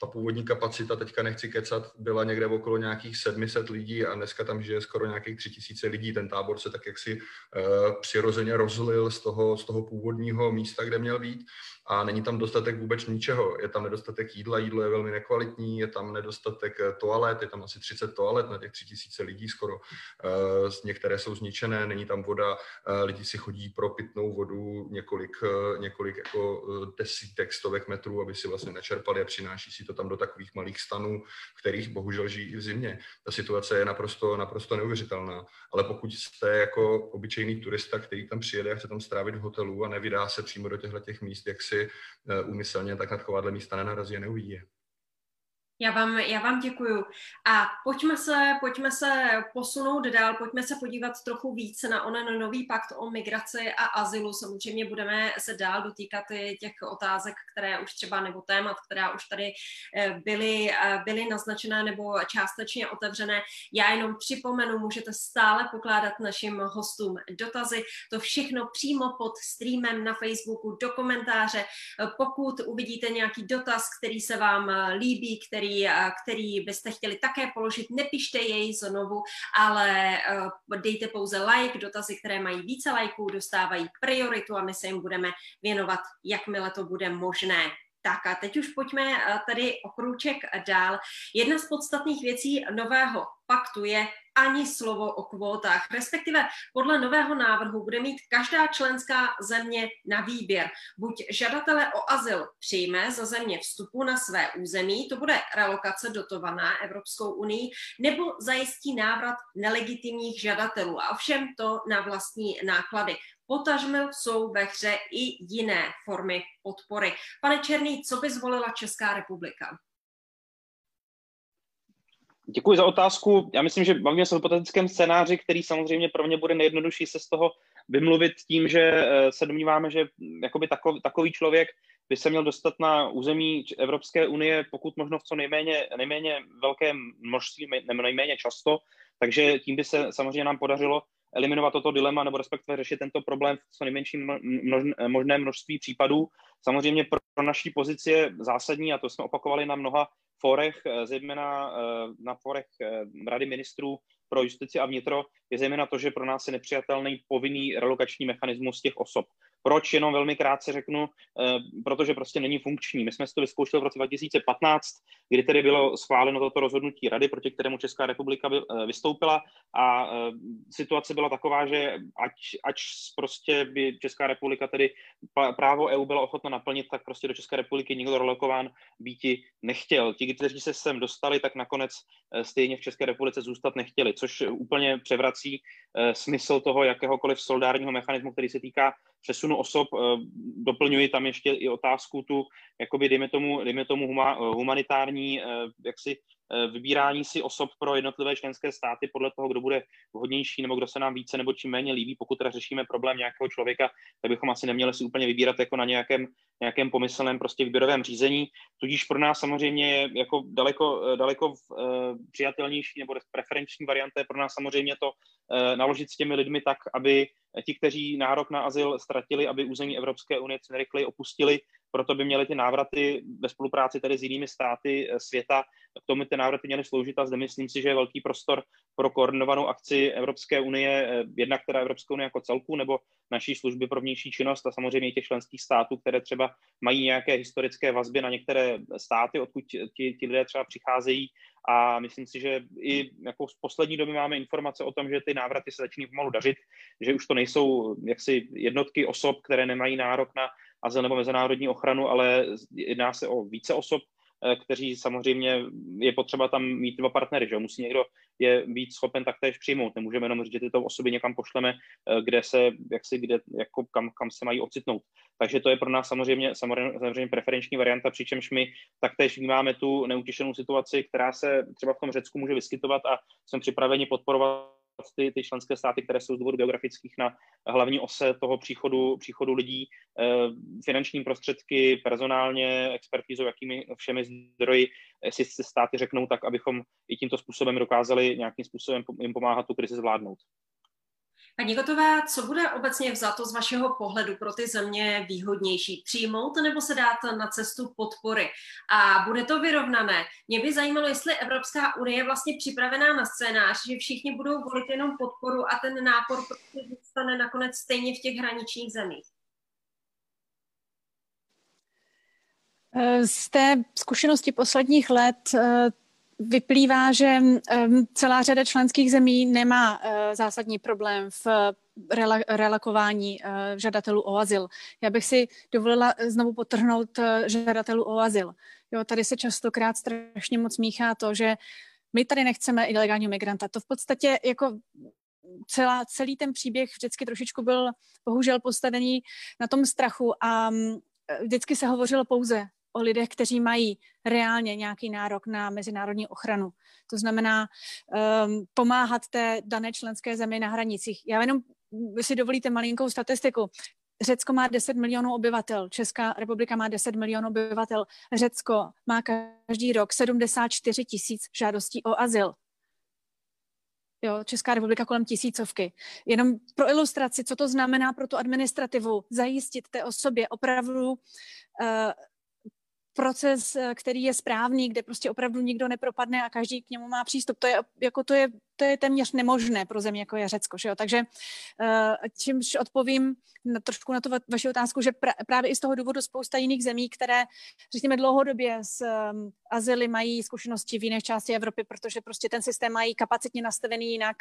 ta původní kapacita, teďka nechci kecat, byla někde okolo nějakých 700 lidí a dneska tam žije skoro nějakých 3000 lidí. Ten tábor se tak jaksi uh, přirozeně rozlil z toho, z toho původního místa, kde měl být a není tam dostatek vůbec ničeho. Je tam nedostatek jídla, jídlo je velmi nekvalitní, je tam nedostatek eh, toalet, je tam asi 30 toalet na těch 3000 lidí skoro. Uh, některé jsou zničené, není tam voda, uh, lidi si chodí pro pitnou vodu několik, několik jako desítek, stovek metrů, aby si vlastně načerpali a přináší si to tam do takových malých stanů, kterých bohužel žijí i v zimě. Ta situace je naprosto, naprosto neuvěřitelná. Ale pokud jste jako obyčejný turista, který tam přijede a chce tam strávit v hotelu a nevydá se přímo do těchto těch míst, jak si úmyslně, tak na takováhle místa nenarazí a neuvidí já vám, já vám děkuju. A pojďme se, pojďme se posunout dál, pojďme se podívat trochu víc na onen nový pakt o migraci a azylu. Samozřejmě budeme se dál dotýkat těch otázek, které už třeba, nebo témat, která už tady eh, byly, eh, byly naznačené nebo částečně otevřené. Já jenom připomenu, můžete stále pokládat našim hostům dotazy. To všechno přímo pod streamem na Facebooku do komentáře. Pokud uvidíte nějaký dotaz, který se vám líbí, který který, byste chtěli také položit, nepište jej znovu, ale eh, dejte pouze like, dotazy, které mají více lajků, dostávají prioritu a my se jim budeme věnovat, jakmile to bude možné. Tak a teď už pojďme eh, tady o krůček dál. Jedna z podstatných věcí nového paktu je ani slovo o kvótách. Respektive podle nového návrhu bude mít každá členská země na výběr. Buď žadatele o azyl přijme za země vstupu na své území, to bude relokace dotovaná Evropskou unii, nebo zajistí návrat nelegitimních žadatelů. A ovšem to na vlastní náklady. Potažmo jsou ve hře i jiné formy podpory. Pane Černý, co by zvolila Česká republika? Děkuji za otázku. Já myslím, že bavíme se o hypotetickém scénáři, který samozřejmě pro mě bude nejjednodušší se z toho vymluvit tím, že eh, se domníváme, že jakoby takový, takový člověk by se měl dostat na území Evropské unie, pokud možno v co nejméně, nejméně velkém množství, nejméně často, takže tím by se samozřejmě nám podařilo eliminovat toto dilema nebo respektive řešit tento problém v co nejmenším možné množství případů. Samozřejmě pro naší pozici je zásadní, a to jsme opakovali na mnoha fórech, eh, zejména eh, na fórech eh, Rady ministrů pro justici a vnitro, je zejména to, že pro nás je nepřijatelný povinný relokační mechanismus těch osob. Proč? Jenom velmi krátce řeknu, eh, protože prostě není funkční. My jsme si to vyzkoušeli v roce 2015, kdy tedy bylo schváleno toto rozhodnutí rady, proti kterému Česká republika eh, vystoupila a eh, situace byla taková, že ať, ať prostě by Česká republika tedy právo EU byla ochotna naplnit, tak prostě do České republiky nikdo relokován býti nechtěl. Ti, kteří se sem dostali, tak nakonec stejně v České republice zůstat nechtěli, což úplně převrací smysl toho jakéhokoliv solidárního mechanismu, který se týká přesunu osob eh, doplňuji tam ještě i otázku tu, jakoby dejme tomu, dejme tomu huma, humanitární, eh, jaksi Eh, vybírání si osob pro jednotlivé členské státy podle toho, kdo bude vhodnější nebo kdo se nám více nebo čím méně líbí. Pokud teda řešíme problém nějakého člověka, tak bychom asi neměli si úplně vybírat jako na nějakém, nějakém pomyslném prostě výběrovém řízení. Tudíž pro nás samozřejmě je jako daleko, eh, daleko uh, přijatelnější nebo preferenční varianta je pro nás samozřejmě to naložit s těmi lidmi tak, aby ti, kteří nárok na azyl ztratili, aby území Evropské unie co nejrychleji opustili, proto by měly ty návraty ve spolupráci tedy s jinými státy světa k tomu ty návraty měly sloužit a zde myslím si, že je velký prostor pro koordinovanou akci Evropské unie, eh, jednak teda Evropské unie jako celku, nebo naší služby pro vnější činnost a samozřejmě i těch členských států, které třeba mají nějaké historické vazby na některé státy, odkud ti, ti lidé třeba přicházejí. A myslím si, že i jako z poslední doby máme informace o tom, že ty návraty se začínají pomalu dařit, že už to nejsou jaksi jednotky osob, které nemají nárok na azyl nebo mezinárodní ochranu, ale jedná se o více osob, Eh, kteří samozřejmě je potřeba tam mít dva partnery, že musí někdo je být schopen taktéž přijmout. Nemůžeme jenom říct, že tyto osoby někam pošleme, eh, kde se, jak si, kde, jako kam, kam se mají ocitnout. Takže to je pro nás samozřejmě, samozřejmě, preferenční varianta, přičemž my taktéž vnímáme tu neutěšenou situaci, která se třeba v tom Řecku může vyskytovat a jsme připraveni podporovat ty, ty členské státy, které jsou z důvodu geografických na hlavní ose toho příchodu, příchodu lidí, eh, finanční prostředky, personálně, expertízou, jakými všemi zdroji si státy řeknou tak, abychom i tímto způsobem dokázali nějakým způsobem jim pomáhat tu krizi zvládnout. Paní Gotová, co bude obecně vzato z vašeho pohledu pro ty země výhodnější? Přijmout nebo se dát na cestu podpory? A bude to vyrovnané? Mě by zajímalo, jestli Evropská unie je vlastně připravená na scénář, že všichni budou volit jenom podporu a ten nápor prostě zůstane nakonec stejně v těch hraničních zemích. Z té zkušenosti posledních let eh, vyplývá, že celá řada členských zemí nemá eh, zásadní problém v relakování uh, žadatelů o azyl. Já bych si dovolila znovu potrhnout žadatelů o azyl. Jo, tady se častokrát strašně moc míchá to, že my tady nechceme ilegálního migranta. To v podstatě jako celá, celý ten příběh vždycky trošičku byl bohužel postavený na tom strachu a mm, vždycky se hovořilo pouze o lidech, kteří mají reálně nějaký nárok na mezinárodní ochranu. To znamená um, pomáhat té dané členské zemi na hranicích. Já jenom, vy si dovolíte malinkou statistiku. Řecko má 10 milionů obyvatel, Česká republika má 10 milionů obyvatel, Řecko má každý rok 74 tisíc žádostí o azyl. Jo, Česká republika kolem tisícovky. Jenom pro ilustraci, co to znamená pro tu administrativu, zajistit té osobě opravdu uh, proces, eh, který je správný, kde prostě opravdu nikdo nepropadne a každý k němu má přístup. To je, jako to je to je téměř nemožné pro země, jako je Řecko. Že jo? Takže eh, čímž odpovím na, trošku na tu vaši otázku, že pra, právě i z toho důvodu spousta jiných zemí, které, řekněme, dlouhodobě s um, azyly mají zkušenosti v jiných části Evropy, protože prostě ten systém mají kapacitně nastavený jinak.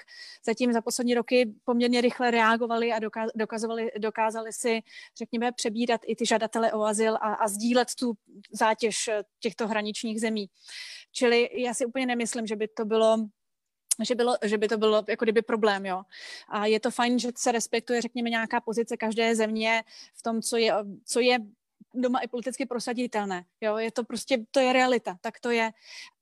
Zatím za poslední roky poměrně rychle reagovali a dokazovali, dokázali si, řekněme, přebírat i ty žadatele o azyl a, a sdílet tu zátěž těchto hraničních zemí. Čili já si úplně nemyslím, že by to bylo že, bylo, že by to bylo jako kdyby problém, jo. A je to fajn, že se respektuje, řekněme, nějaká pozice každé země v tom, co je, co je doma i politicky prosaditelné. Jo, je to prostě, to je realita, tak to je.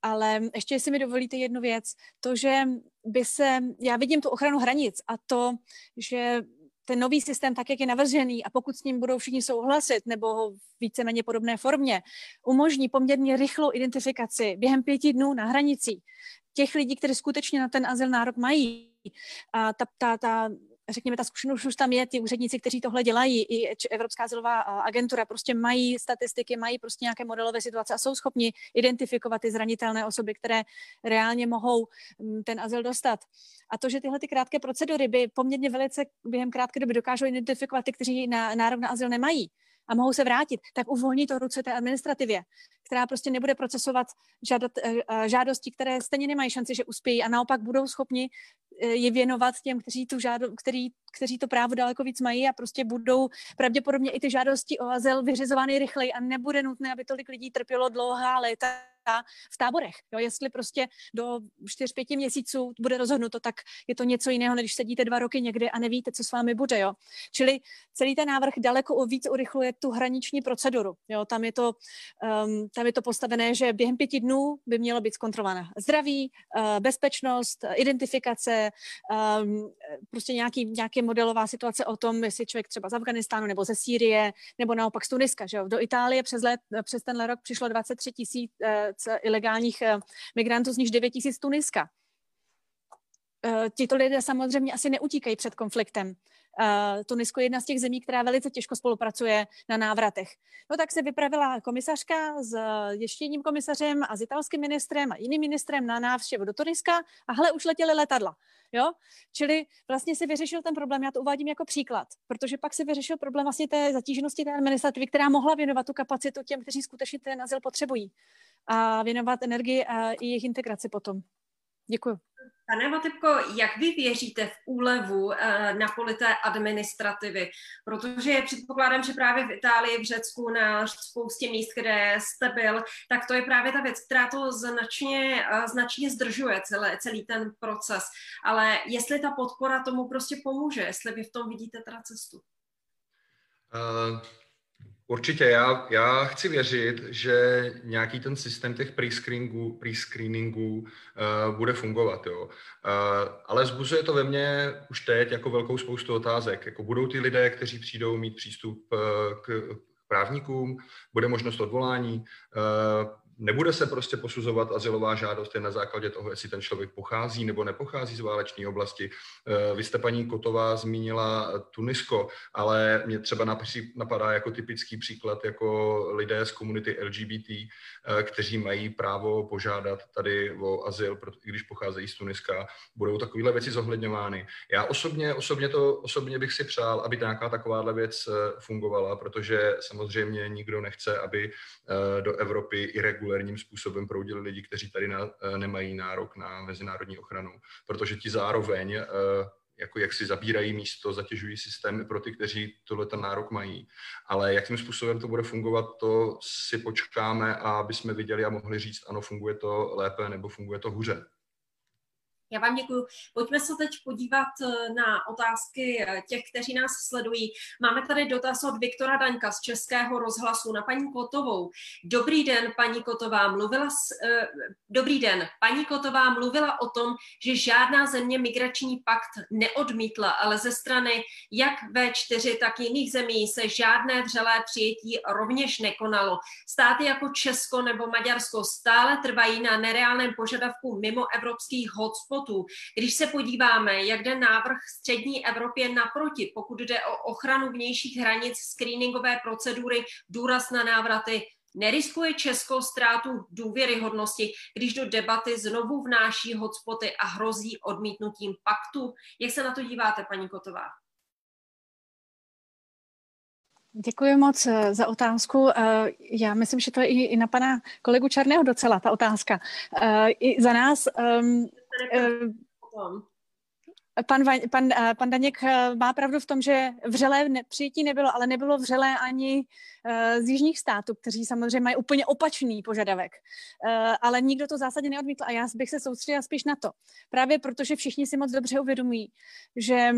Ale ještě, jestli mi dovolíte jednu věc, to, že by se, já vidím tu ochranu hranic a to, že ten nový systém, tak jak je navržený, a pokud s ním budou všichni souhlasit, nebo v víceméně podobné formě, umožní poměrně rychlou identifikaci během pěti dnů na hranici těch lidí, kteří skutečně na ten azyl nárok mají. A ta, ta, ta řekněme, ta zkušenost už tam je, ty úředníci, kteří tohle dělají, i Evropská azylová agentura prostě mají statistiky, mají prostě nějaké modelové situace a jsou schopni identifikovat ty zranitelné osoby, které reálně mohou mm, ten azyl dostat. A to, že tyhle ty krátké procedury by poměrně velice během krátké doby dokážou identifikovat ty, kteří na, nárok na azyl nemají, a mohou se vrátit, tak uvolní to ruce té administrativě, která prostě nebude procesovat žádat, eh, eh, žádosti, které stejně nemají šanci, že uspějí a naopak budou schopni je věnovat těm, kteří, tu žádo, který, kteří to právo daleko víc mají a prostě budou pravděpodobně i ty žádosti o azyl vyřizovány rychleji a nebude nutné, aby tolik lidí trpělo dlouhá léta v táborech. Jo, jestli prostě do 4-5 měsíců bude rozhodnuto, tak je to něco jiného, než sedíte dva roky někde a nevíte, co s vámi bude. Jo. Čili celý ten návrh daleko o víc urychluje tu hraniční proceduru. Jo. Tam, je to, um, tam je to postavené, že během pěti dnů by mělo být zkontrolována zdraví, uh, bezpečnost, identifikace, um, prostě nějaký, nějaké modelová situace o tom, jestli člověk třeba z Afganistánu nebo ze Sýrie, nebo naopak z Tuniska. Že jo. Do Itálie přes, let, přes tenhle rok přišlo 23 tisíc uh, ilegálních eh, migrantů, z nich 9 tisíc Tuniska. Eh, tito lidé samozřejmě asi neutíkají před konfliktem. Uh, Tunisko je jedna z těch zemí, která velice těžko spolupracuje na návratech. No tak se vypravila komisařka s ještě jedním komisařem a s italským ministrem a jiným ministrem na návštěvu do Tuniska a hle, už letěly letadla. Jo? Čili vlastně se vyřešil ten problém, já to uvádím jako příklad, protože pak se vyřešil problém vlastně té zatíženosti té administrativy, která mohla věnovat tu kapacitu těm, kteří skutečně ten azyl potřebují a věnovat energii a i jejich integraci potom. Děkuji. Pane Matybko, jak vy věříte v úlevu eh, na polité administrativy? Protože předpokládám, že právě v Itálii, v Řecku, na spoustě míst, kde jste byl, tak to je právě ta věc, která to značně, eh, značně zdržuje celé, celý ten proces. Ale jestli ta podpora tomu prostě pomůže, jestli vy v tom vidíte teda cestu? Uh, Určitě, já, já chci věřit, že nějaký ten systém těch pre-screeningů, pre-screeningů uh, bude fungovat, jo. Uh, ale zbuzuje to ve mně už teď jako velkou spoustu otázek. Jako budou ty lidé, kteří přijdou mít přístup uh, k právníkům, bude možnost odvolání, uh, Nebude se prostě posuzovat asilová žádost jen na základě toho, jestli ten člověk pochází nebo nepochází z válečné oblasti. Eh, vy jste, paní Kotová, zmínila Tunisko, ale mě třeba napadá jako typický příklad jako lidé z komunity LGBT, eh, kteří mají právo požádat tady o azyl, když pocházejí z Tuniska. Budou takovéhle věci zohledňovány. Já osobně, osobně, to, osobně bych si přál, aby nějaká takováhle věc eh, fungovala, protože samozřejmě nikdo nechce, aby do Evropy irregulárně regulérním způsobem proudili lidi, kteří tady na, eh, nemají nárok na mezinárodní ochranu, protože ti zároveň eh, jako jak si zabírají místo, zatěžují systémy pro ty, kteří tohle ten nárok mají. Ale jakým způsobem to bude fungovat, to si počkáme, aby jsme viděli a mohli říct, ano, funguje to lépe nebo funguje to hůře. Já vám děkuji. Pojďme se teď podívat eh, na otázky eh, těch, kteří nás sledují. Máme tady dotaz od Viktora Daňka z Českého rozhlasu na paní Kotovou. Dobrý den, paní Kotová. Mluvila s, uh, dobrý den. Paní Kotová mluvila o tom, že žádná země migrační pakt neodmítla, ale ze strany jak V4, tak jiných zemí se žádné vřelé přijetí rovněž nekonalo. Státy jako Česko nebo Maďarsko stále trvají na nereálném požadavku mimo evropských hotspotů životů. Když se podíváme, jak jde návrh střední Evropě naproti, pokud jde o ochranu vnějších hranic, screeningové procedury, důraz na návraty, Neriskuje Česko ztrátu důvěryhodnosti, když do debaty znovu vnáší hotspoty a hrozí odmítnutím paktu? Jak se na to díváte, paní Kotová? Děkuji moc eh, za otázku. Eh, já myslím, že to je i na pana kolegu Černého docela ta otázka. Eh, I za nás ehm, Pan, pan, pan Daněk má pravdu v tom, že vřelé přijetí nebylo, ale nebylo vřelé ani z jižních států, kteří samozřejmě mají úplně opačný požadavek. Ale nikdo to zásadně neodmítl a já bych se soustředila spíš na to. Právě protože všichni si moc dobře uvědomují, že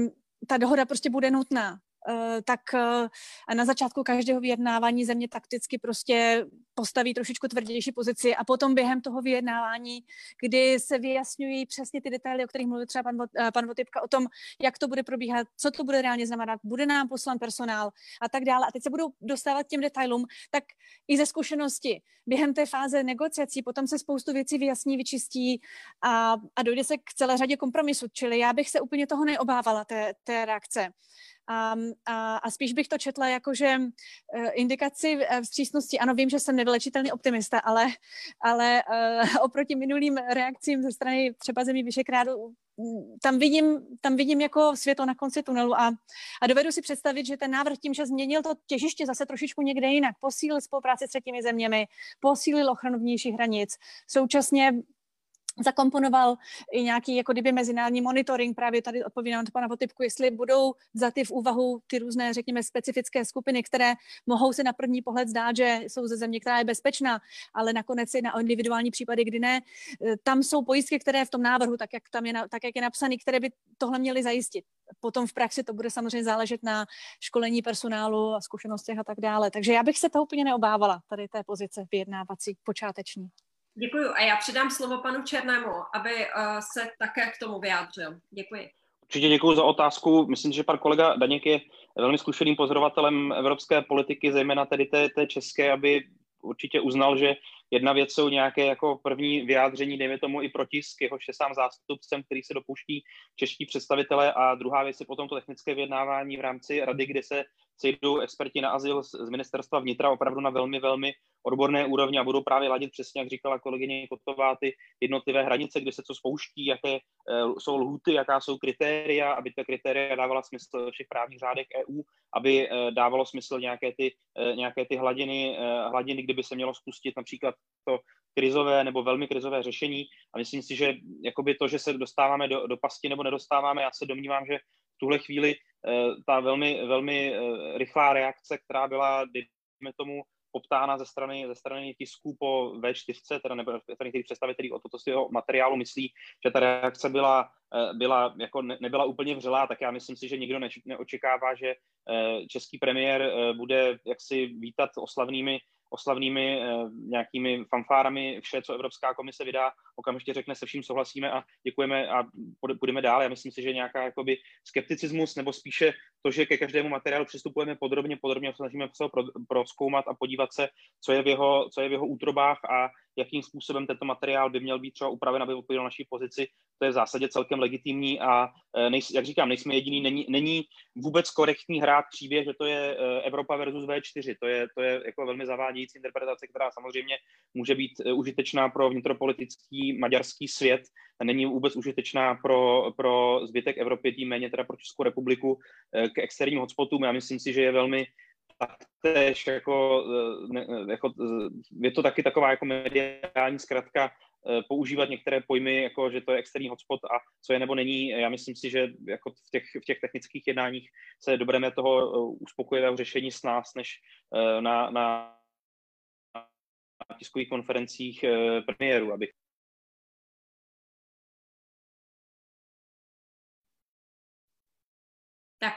ta dohoda prostě bude nutná. Eh, tak eh, na začátku každého vyjednávání země takticky prostě postaví trošičku tvrdější pozici a potom během toho vyjednávání, kdy se vyjasňují přesně ty detaily, o kterých mluvil třeba pan, eh, pan Votipka, o tom, jak to bude probíhat, co to bude reálně znamenat, bude nám poslan personál a tak dále. A teď se budou dostávat těm detailům, tak i ze zkušenosti během té fáze negociací potom se spoustu věcí vyjasní, vyčistí a, a dojde se k celé řadě kompromisů. Čili já bych se úplně toho neobávala, té, té reakce. A, a, a spíš bych to četla jako, že uh, indikaci uh, vstřícnosti, ano, vím, že jsem nevylečitelný optimista, ale, ale uh, oproti minulým reakcím ze strany třeba zemí Vyšekrádu tam vidím, tam vidím jako světlo na konci tunelu a, a dovedu si představit, že ten návrh tím, že změnil to těžiště zase trošičku někde jinak, posílil spolupráci s třetími zeměmi, posílil ochranu vnějších hranic, současně zakomponoval i nějaký jako kdyby mezinárodní monitoring, právě tady odpovídám to pana Votypku, jestli budou ty v úvahu ty různé, řekněme, specifické skupiny, které mohou se na první pohled zdát, že jsou ze země, která je bezpečná, ale nakonec je na individuální případy, kdy ne. E, tam jsou pojistky, které v tom návrhu, tak jak, tam je, tak jak je napsaný, které by tohle měly zajistit. Potom v praxi to bude samozřejmě záležet na školení personálu a zkušenostech a tak dále. Takže já bych se toho úplně neobávala, tady té pozice vyjednávací, počáteční. Děkuji a já předám slovo panu Černému, aby uh, se také k tomu vyjádřil. Děkuji. Určitě děkuji za otázku. Myslím, že pan kolega Daněk je velmi zkušeným pozorovatelem evropské politiky, zejména tedy té, té české, aby určitě uznal, že jedna věc jsou nějaké jako první vyjádření, dejme tomu i protisk, jehož je sám zástupcem, který se dopouští čeští představitelé a druhá věc je potom to technické vyjednávání v rámci rady, kde se sejdou experti na azyl z ministerstva vnitra opravdu na velmi, velmi odborné úrovni a budou právě ladit přesně, jak říkala kolegyně Kotová, ty jednotlivé hranice, kde se co spouští, jaké uh, jsou lhuty, jaká jsou kritéria, aby ta kritéria dávala smysl všech právních řádech EU, aby uh, dávalo smysl nějaké ty, uh, nějaké ty hladiny, hladiny, kdyby se mělo spustit například to krizové nebo velmi krizové řešení. A myslím si, že jakoby to, že se dostáváme do, do pasti nebo nedostáváme, já se domnívám, že tuhle chvíli ta velmi, velmi rychlá reakce, která byla, dejme tomu, poptána ze strany, ze strany tisku po V4, teda nebo některých představitelů o toto svého materiálu myslí, že ta reakce byla, eh, byla jako ne, nebyla úplně vřelá, tak já myslím si, že nikdo ne, neočekává, že eh, český premiér eh, bude jaksi vítat oslavnými oslavnými eh, nějakými fanfárami vše, co Evropská komise vydá, okamžitě řekne, se vším souhlasíme a děkujeme a půjdeme dál. Já myslím si, že nějaká jakoby skepticismus nebo spíše to, že ke každému materiálu přistupujeme podrobně, podrobně snažíme se ho pro, proskoumat a podívat se, co je, v jeho, co je v jeho útrobách a jakým způsobem tento materiál by měl být třeba upraven, aby odpověděl naší pozici, to je v zásadě celkem legitimní a e, nejs, jak říkám, nejsme jediný, není, není vůbec korektní hrát příběh, že to je e, Evropa versus V4, to je, to je jako velmi zavádějící interpretace, která samozřejmě může být e, užitečná pro vnitropolitický maďarský svět, není vůbec užitečná pro, pro zbytek Evropy, tím méně teda pro Českou republiku k externím hotspotům. Já myslím si, že je velmi taktéž jako, ne, jako, je to taky taková jako mediální zkratka používat některé pojmy, jako že to je externí hotspot a co je nebo není. Já myslím si, že jako v těch, v těch technických jednáních se dobereme toho uspokojivého řešení s nás, než na, na tiskových konferencích premiéru, abych tak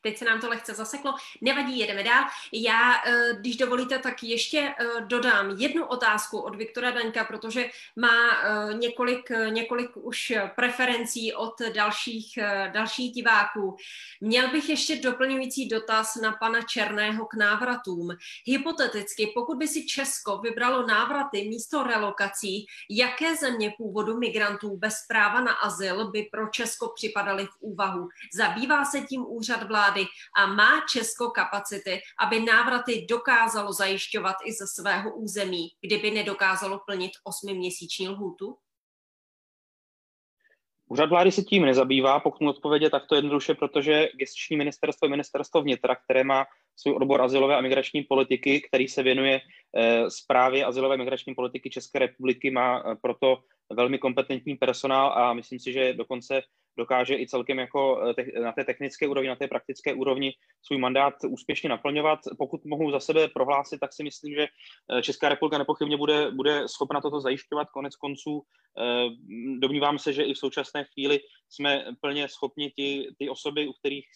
teď se nám to lehce zaseklo, nevadí, jedeme dál. Já, uh, když dovolíte, tak ještě uh, dodám jednu otázku od Viktora Daňka, protože má uh, několik, několik už preferencí od dalších, dalších diváků. Měl bych ještě doplňující dotaz na pana Černého k návratům. Hypoteticky, pokud by si Česko vybralo návraty místo relokací, jaké země původu migrantů bez práva na azyl by pro Česko připadaly v úvahu? Zabývá se tím úřad vlády a má Česko kapacity, aby návraty dokázalo zajišťovat i ze svého území, kdyby nedokázalo plnit osmiměsíční lhůtu? Úřad vlády se tím nezabývá, pokud mu odpovědět takto jednoduše, protože gestiční ministerstvo je ministerstvo vnitra, které má svůj odbor azylové a migrační politiky, který se věnuje zprávě eh, azylové a migrační politiky České republiky, má eh, proto velmi kompetentní personál a myslím si, že dokonce dokáže i celkem jako eh, na té technické úrovni, na té praktické úrovni svůj mandát úspěšně naplňovat. Pokud mohu za sebe prohlásit, tak si myslím, že eh, Česká republika nepochybně bude, bude schopna toto zajišťovat. Konec konců eh, domnívám se, že i v současné chvíli jsme plně schopni ty, ty osoby, u kterých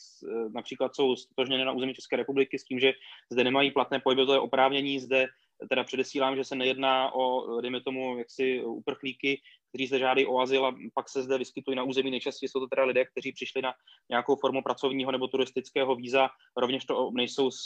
například jsou stotožněny na území České republiky s tím, že zde nemají platné pohybové oprávnění, zde teda předesílám, že se nejedná o, dejme tomu, jaksi uprchlíky, kteří zde žádají o azyl a pak se zde vyskytují na území. Nejčastěji jsou to teda lidé, kteří přišli na nějakou formu pracovního nebo turistického víza. Rovněž to nejsou z,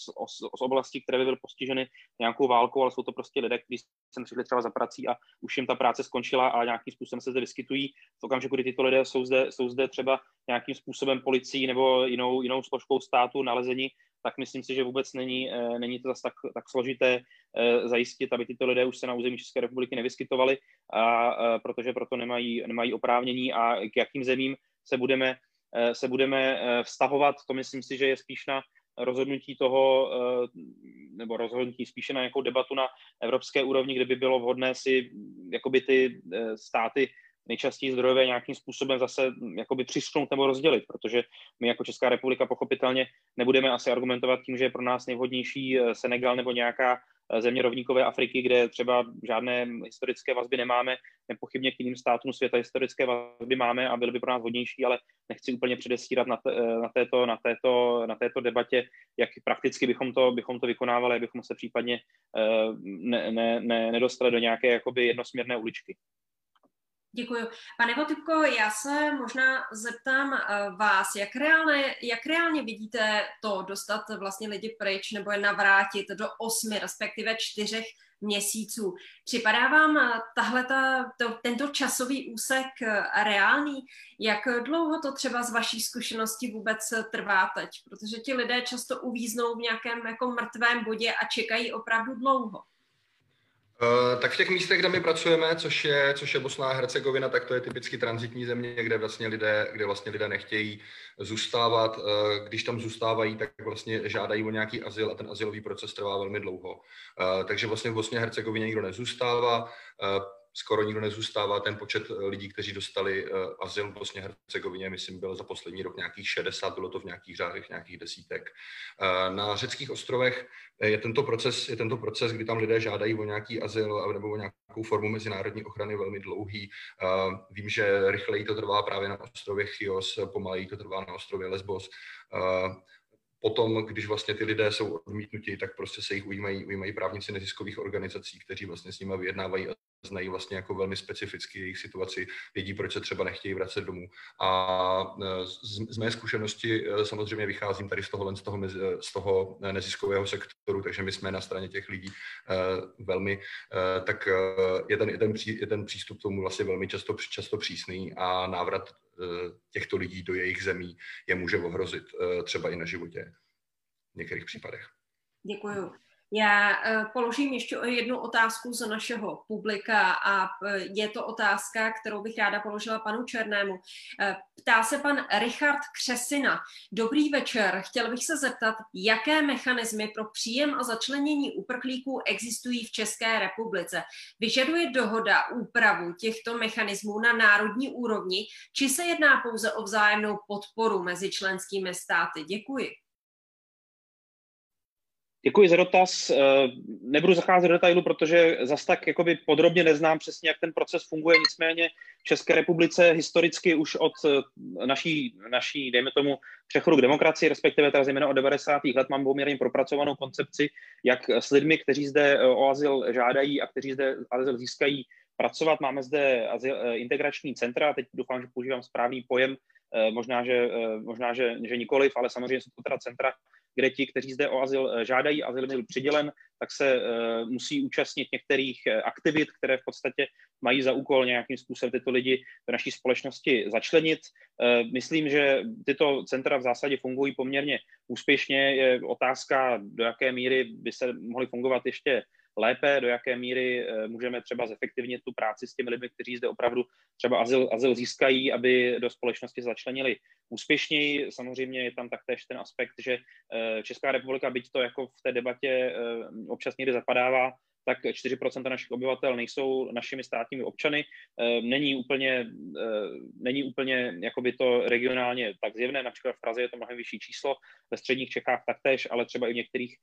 z oblastí, které by byly postiženy nějakou válkou, ale jsou to prostě lidé, kteří sem přišli třeba za prací a už jim ta práce skončila a nějakým způsobem se zde vyskytují. V okamžiku, kdy tyto lidé jsou zde, jsou zde třeba nějakým způsobem policií nebo jinou, jinou složkou státu nalezení, tak myslím si, že vůbec není, eh, není to zase tak, tak složité eh, zajistit, aby tyto lidé už se na území České republiky nevyskytovali, a, a protože proto nemají, nemají oprávnění a k jakým zemím se budeme, eh, se budeme vztahovat, to myslím si, že je spíš na rozhodnutí toho, nebo rozhodnutí spíše na nějakou debatu na evropské úrovni, kde by bylo vhodné si jakoby ty státy nejčastěji zdrojové nějakým způsobem zase hm, jakoby přisknout nebo rozdělit, protože my jako Česká republika pochopitelně nebudeme asi argumentovat tím, že je pro nás nejvhodnější eh, Senegal nebo nějaká eh, země rovníkové Afriky, kde třeba žádné historické vazby nemáme, nepochybně k jiným státům světa historické vazby máme a byly by pro nás hodnější, ale nechci úplně předestírat na, te, eh, na, této, na, této, na této debatě, jak prakticky bychom to, bychom to vykonávali, abychom se případně ne, ne, ne, nedostali do nějaké jakoby jednosměrné uličky. Děkuji. Pane Votypko, já se možná zeptám eh, vás, jak reálně, jak reálně vidíte to dostat vlastně lidi pryč nebo je navrátit do osmi, respektive čtyřech měsíců. Připadá vám eh, tahle ta, to, tento časový úsek eh, reálný? Jak dlouho to třeba z vaší zkušenosti vůbec trvá teď? Protože ti lidé často uvíznou v nějakém jako mrtvém bodě a čekají opravdu dlouho. Uh, tak v těch místech, kde my pracujeme, což je, což je Bosna a Hercegovina, tak to je typicky transitní země, kde vlastně lidé, kde vlastně lidé nechtějí zůstávat. Uh, když tam zůstávají, tak vlastně žádají o nějaký azyl a ten azylový proces trvá velmi dlouho. Uh, takže vlastně v Bosně a Hercegovině nikdo nezůstává skoro nikdo nezůstává. Ten počet eh, lidí, kteří dostali uh, azyl v Bosně Hercegovině, myslím, byl za poslední rok nějakých 60, bylo to v nějakých řádech nějakých desítek. Uh, na řeckých ostrovech je tento proces, je tento proces, kdy tam lidé žádají o nějaký azyl nebo o nějakou formu mezinárodní ochrany velmi dlouhý. Uh, vím, že rychleji to trvá právě na ostrově Chios, pomaleji to trvá na ostrově Lesbos. Potom, když vlastně ty lidé jsou odmítnuti, tak prostě se jich ujímají, ujímají právníci neziskových organizací, kteří vlastně s nimi vyjednávají znají vlastně jako velmi specificky jejich situaci, vědí, proč se třeba nechtějí vracet domů. A e, z, z mé zkušenosti e, samozřejmě vycházím tady z toho, z toho, z toho neziskového sektoru, takže my jsme na straně těch lidí e, velmi, tak je ten, je ten, pří, je ten přístup tomu vlastně velmi často, často přísný a návrat těchto lidí do jejich zemí je může ohrozit třeba i na životě v některých případech. Děkuju. Já eh, položím ještě jednu otázku z našeho publika a eh, je to otázka, kterou bych ráda položila panu Černému. Eh, ptá se pan Richard Křesina. Dobrý večer. Chtěl bych se zeptat, jaké mechanismy pro příjem a začlenění uprchlíků existují v České republice. Vyžaduje dohoda úpravu těchto mechanismů na národní úrovni, či se jedná pouze o vzájemnou podporu mezi členskými státy? Děkuji. Děkuji za dotaz. Eh, nebudu zacházet do detailu, protože zas tak jakoby podrobně neznám přesně, jak ten proces funguje. Nicméně v České republice historicky už od eh, naší, naší dejme tomu, přechodu k demokracii, respektive teda zejména od 90. let, mám poměrně propracovanou koncepci, jak s lidmi, kteří zde eh, o azyl žádají a kteří zde azyl získají, pracovat. Máme zde azyl, integrační centra, teď doufám, že používám správný pojem, možná, že, možná že, že nikoliv, ale samozřejmě jsou to teda centra, kde ti, kteří zde o azyl eh, žádají, azyl byl přidělen, tak se uh, musí účastnit některých eh, aktivit, které v podstatě mají za úkol nějakým způsobem tyto lidi do naší společnosti začlenit. Myslím, že tyto centra v zásadě fungují poměrně úspěšně. Je otázka, do jaké míry by se mohly fungovat ještě lépe, do jaké míry eh, můžeme třeba zefektivnit tu práci s těmi lidmi, kteří zde opravdu třeba azyl, azyl získají, aby do společnosti začlenili úspěšněji. Samozřejmě je tam taktéž ten aspekt, že eh, Česká republika, byť to jako v té debatě eh, občas někdy zapadává, tak 4% našich obyvatel nejsou našimi státními občany. Není úplně, není úplně jakoby to regionálně tak zjevné, například v Praze je to mnohem vyšší číslo, ve středních Čechách taktéž, ale třeba i v některých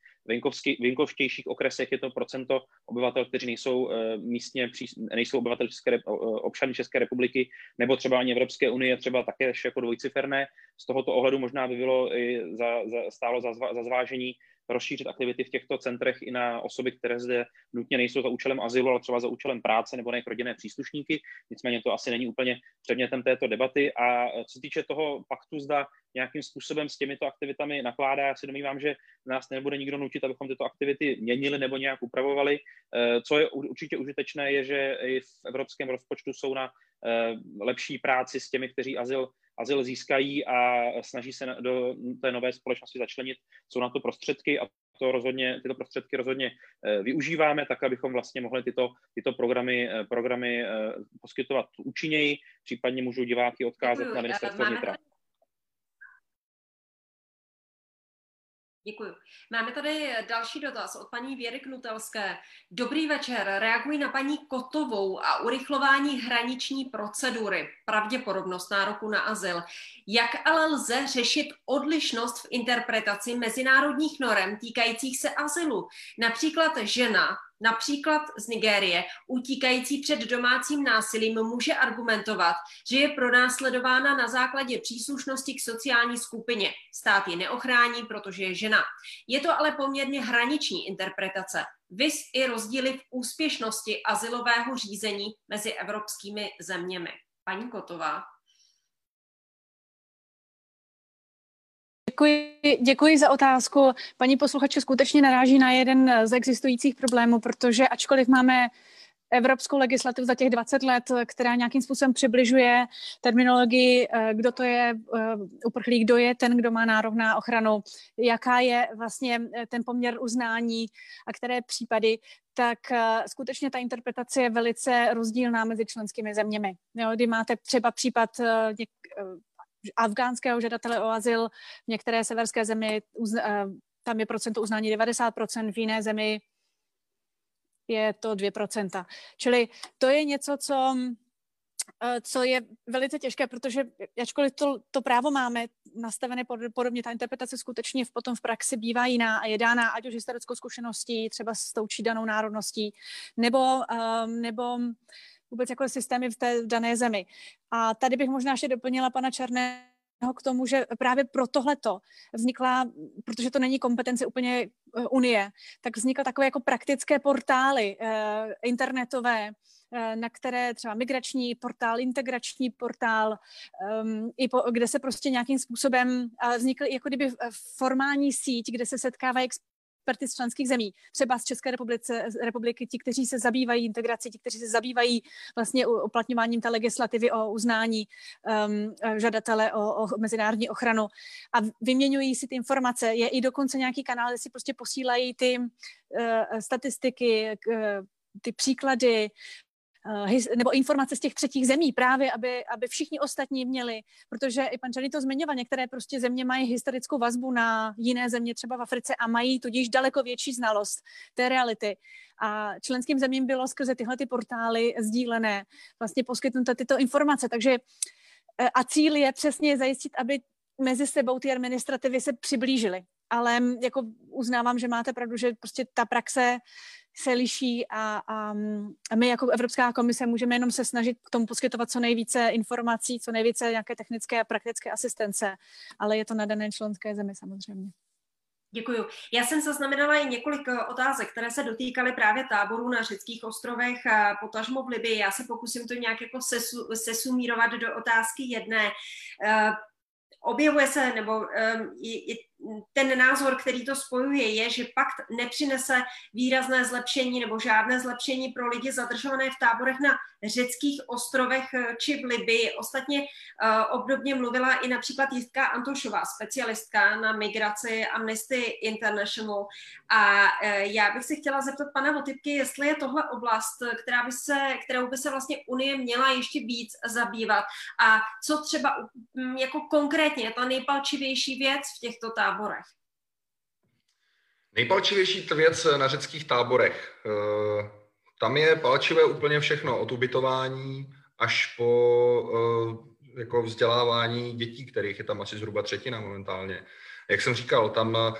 venkovštějších okresech je to procento obyvatel, kteří nejsou místně, nejsou obyvatel České, občany České republiky, nebo třeba ani Evropské unie, třeba také jako dvojciferné. Z tohoto ohledu možná by bylo i za, za, stálo za, za zvážení rozšířit aktivity v těchto centrech i na osoby, které zde nutně nejsou za účelem azylu, ale třeba za účelem práce nebo na jejich rodinné příslušníky. Nicméně to asi není úplně předmětem této debaty. A co se týče toho paktu, zda nějakým způsobem s těmito aktivitami nakládá, já si domnívám, že nás nebude nikdo nutit, abychom tyto aktivity měnili nebo nějak upravovali. Eh, co je určitě užitečné, je, že i v evropském rozpočtu jsou na eh, lepší práci s těmi, kteří azyl azyl získají a snaží se do té nové společnosti začlenit, jsou na to prostředky a to rozhodně, tyto prostředky rozhodně eh, využíváme, tak abychom vlastně mohli tyto, tyto programy, eh, programy eh, poskytovat účinněji, případně můžu diváky odkázat na ministerstvo vnitra. Děkuji. Máme tady další dotaz od paní Věry Knutelské. Dobrý večer. Reaguji na paní Kotovou a urychlování hraniční procedury, pravděpodobnost nároku na azyl. Jak ale lze řešit odlišnost v interpretaci mezinárodních norem týkajících se azylu? Například žena například z Nigérie, utíkající před domácím násilím, může argumentovat, že je pronásledována na základě příslušnosti k sociální skupině. Stát ji neochrání, protože je žena. Je to ale poměrně hraniční interpretace. Vys i rozdíly v úspěšnosti azylového řízení mezi evropskými zeměmi. Paní Kotová. Děkuji, děkuji za otázku. Paní posluchače skutečně naráží na jeden z existujících problémů, protože ačkoliv máme evropskou legislativu za těch 20 let, která nějakým způsobem přibližuje terminologii, eh, kdo to je eh, uprchlík, kdo je ten, kdo má nárok na ochranu, jaká je vlastně eh, ten poměr uznání a které případy, tak skutečně ta interpretace je velice rozdílná mezi členskými zeměmi. Jo, kdy máte třeba případ afgánského žadatele o azyl v některé severské zemi, eh, tam je procento uznání 90%, v jiné zemi je to 2%. Čili to je něco, co, eh, co je velice těžké, protože ačkoliv to, to právo máme nastavené podobně, ta interpretace skutečně v, potom v praxi bývá jiná a je dána ať už historickou zkušeností, třeba s tou danou národností, nebo, um, nebo vůbec jako systémy v té dané zemi. A tady bych možná ještě doplnila pana Černého k tomu, že právě pro tohleto vznikla, protože to není kompetence úplně eh, Unie, tak vznikly takové jako praktické portály eh, internetové, eh, na které třeba migrační portál, integrační portál, um, i po, kde se prostě nějakým způsobem vznikly jako kdyby formální síť, kde se setkávají experty z členských zemí, třeba z České republice, republiky, ti, kteří se zabývají integrací, ti, kteří se zabývají vlastně uplatňováním té legislativy o uznání um, žadatele o, o mezinárodní ochranu a vyměňují si ty informace. Je i dokonce nějaký kanál, kde si prostě posílají ty uh, statistiky, uh, ty příklady, Eh, nebo informace z těch třetích zemí, právě aby, aby všichni ostatní měli, protože i pan Čany to zmiňoval, některé prostě země mají historickou vazbu na jiné země, třeba v Africe a mají tudíž daleko větší znalost té reality. A členským zemím bylo skrze tyhle ty portály sdílené vlastně poskytnuté tyto informace. Takže eh, a cíl je přesně zajistit, aby mezi sebou ty administrativy se přiblížily. Ale jako uznávám, že máte pravdu, že prostě ta praxe se liší a, a, a my jako Evropská komise můžeme jenom se snažit k tomu poskytovat co nejvíce informací, co nejvíce nějaké technické a praktické asistence, ale je to na dané členské zemi samozřejmě. Děkuji. Já jsem zaznamenala i několik eh, otázek, které se dotýkaly právě táborů na řeckých ostrovech, potažmo v Libii. Já se pokusím to nějak jako sesu, sesumírovat do otázky jedné. Eh, objevuje se, nebo um, je, ten názor, který to spojuje, je, že pakt nepřinese výrazné zlepšení nebo žádné zlepšení pro lidi zadržované v táborech na řeckých ostrovech eh, či v Libii. Ostatně uh, obdobně mluvila i například Jitka Antošová, specialistka na migraci Amnesty International. A uh, já bych se chtěla zeptat pana Votypky, jestli je tohle oblast, která by se, kterou by se vlastně Unie měla ještě víc zabývat a co třeba um, jako konkrétně ta nejpalčivější věc v těchto táborech? Nejpalčivější věc na řeckých táborech. Tam je palčivé úplně všechno, od ubytování až po uh, jako vzdělávání dětí, kterých je tam asi zhruba třetina momentálně. Jak jsem říkal, tam uh,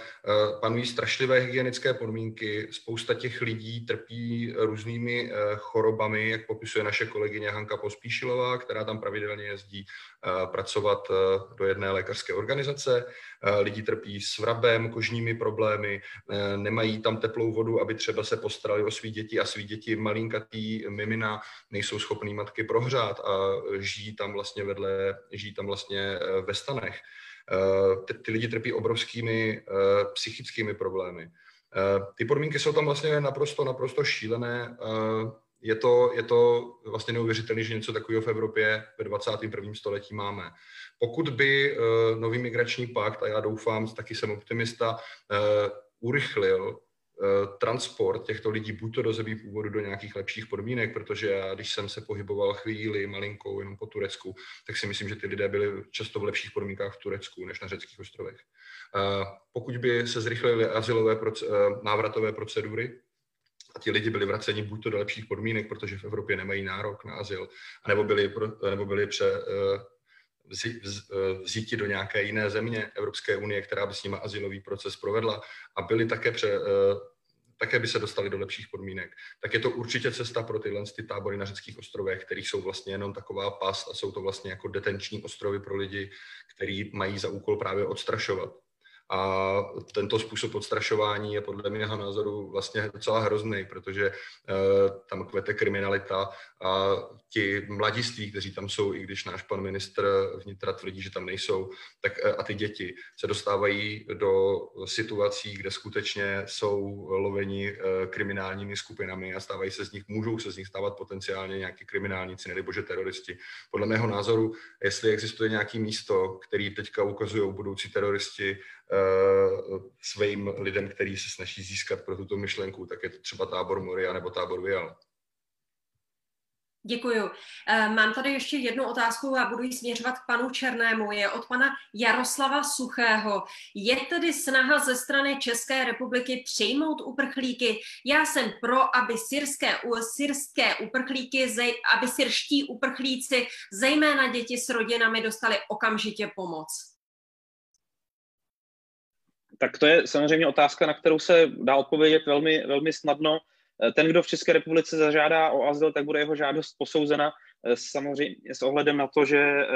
panují strašlivé hygienické podmínky, spousta těch lidí trpí různými chorobami, jak popisuje naše kolegyně Hanka Pospíšilová, která tam pravidelně jezdí pracovat do jedné lékařské organizace. Lidi trpí vrabem, kožními problémy, nemají tam teplou vodu, aby třeba se postarali o svý děti a svý děti malinkatý mimina nejsou schopný matky prohřát a žijí tam vlastně vedle, žijí tam vlastně ve stanech. Ty, ty lidi trpí obrovskými psychickými problémy. Ty podmínky jsou tam vlastně naprosto, naprosto šílené je to, je to vlastně neuvěřitelné, že něco takového v Evropě ve 21. století máme. Pokud by uh, nový migrační pakt, a já doufám, taky jsem optimista, uh, urychlil uh, transport těchto lidí buď to do zemí původu do nějakých lepších podmínek, protože já, když jsem se pohyboval chvíli malinkou jenom po Turecku, tak si myslím, že ty lidé byli často v lepších podmínkách v Turecku než na řeckých ostrovech. Pokud by se zrychlily asilové návratové procedury, a ti lidi byli vraceni buď to do lepších podmínek, protože v Evropě nemají nárok na azyl, nebo byli, nebo byli pře, eh, eh, vzíti do nějaké jiné země Evropské unie, která by s nimi azylový proces provedla a byli také pře, eh, také by se dostali do lepších podmínek, tak je to určitě cesta pro tyhle ty tábory na řeckých ostrovech, kterých jsou vlastně jenom taková past a jsou to vlastně jako detenční ostrovy pro lidi, který mají za úkol právě odstrašovat. A tento způsob odstrašování je podle mého názoru vlastně docela hrozný, protože uh, tam kvete kriminalita a ti mladiství, kteří tam jsou, i když náš pan ministr vnitra tvrdí, že tam nejsou, tak uh, a ty děti se dostávají do situací, kde skutečně jsou loveni uh, kriminálními skupinami a stávají se z nich, můžou se z nich stávat potenciálně nějaký kriminálníci, nebo bože teroristi. Podle mého názoru, jestli existuje nějaké místo, který teďka ukazují budoucí teroristi, Eh, svým lidem, který se snaží získat pro tuto myšlenku, tak je to třeba tábor Moria nebo tábor Vial. Děkuju. Eh, mám tady ještě jednu otázku a budu ji směřovat k panu Černému. Je od pana Jaroslava Suchého. Je tedy snaha ze strany České republiky přijmout uprchlíky? Já jsem pro, aby syrské, syrské uprchlíky, aby syrští uprchlíci, zejména děti s rodinami, dostali okamžitě pomoc tak to je samozřejmě otázka, na kterou se dá odpovědět velmi, velmi snadno. Eh, ten, kdo v České republice zažádá o azyl, tak bude jeho žádost posouzena eh, samozřejmě s ohledem na to, že eh,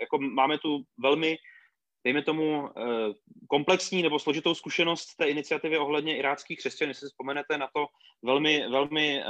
jako máme tu velmi, dejme tomu, komplexní nebo složitou zkušenost té iniciativy ohledně iráckých křesťanů. Jestli si vzpomenete na to velmi, velmi,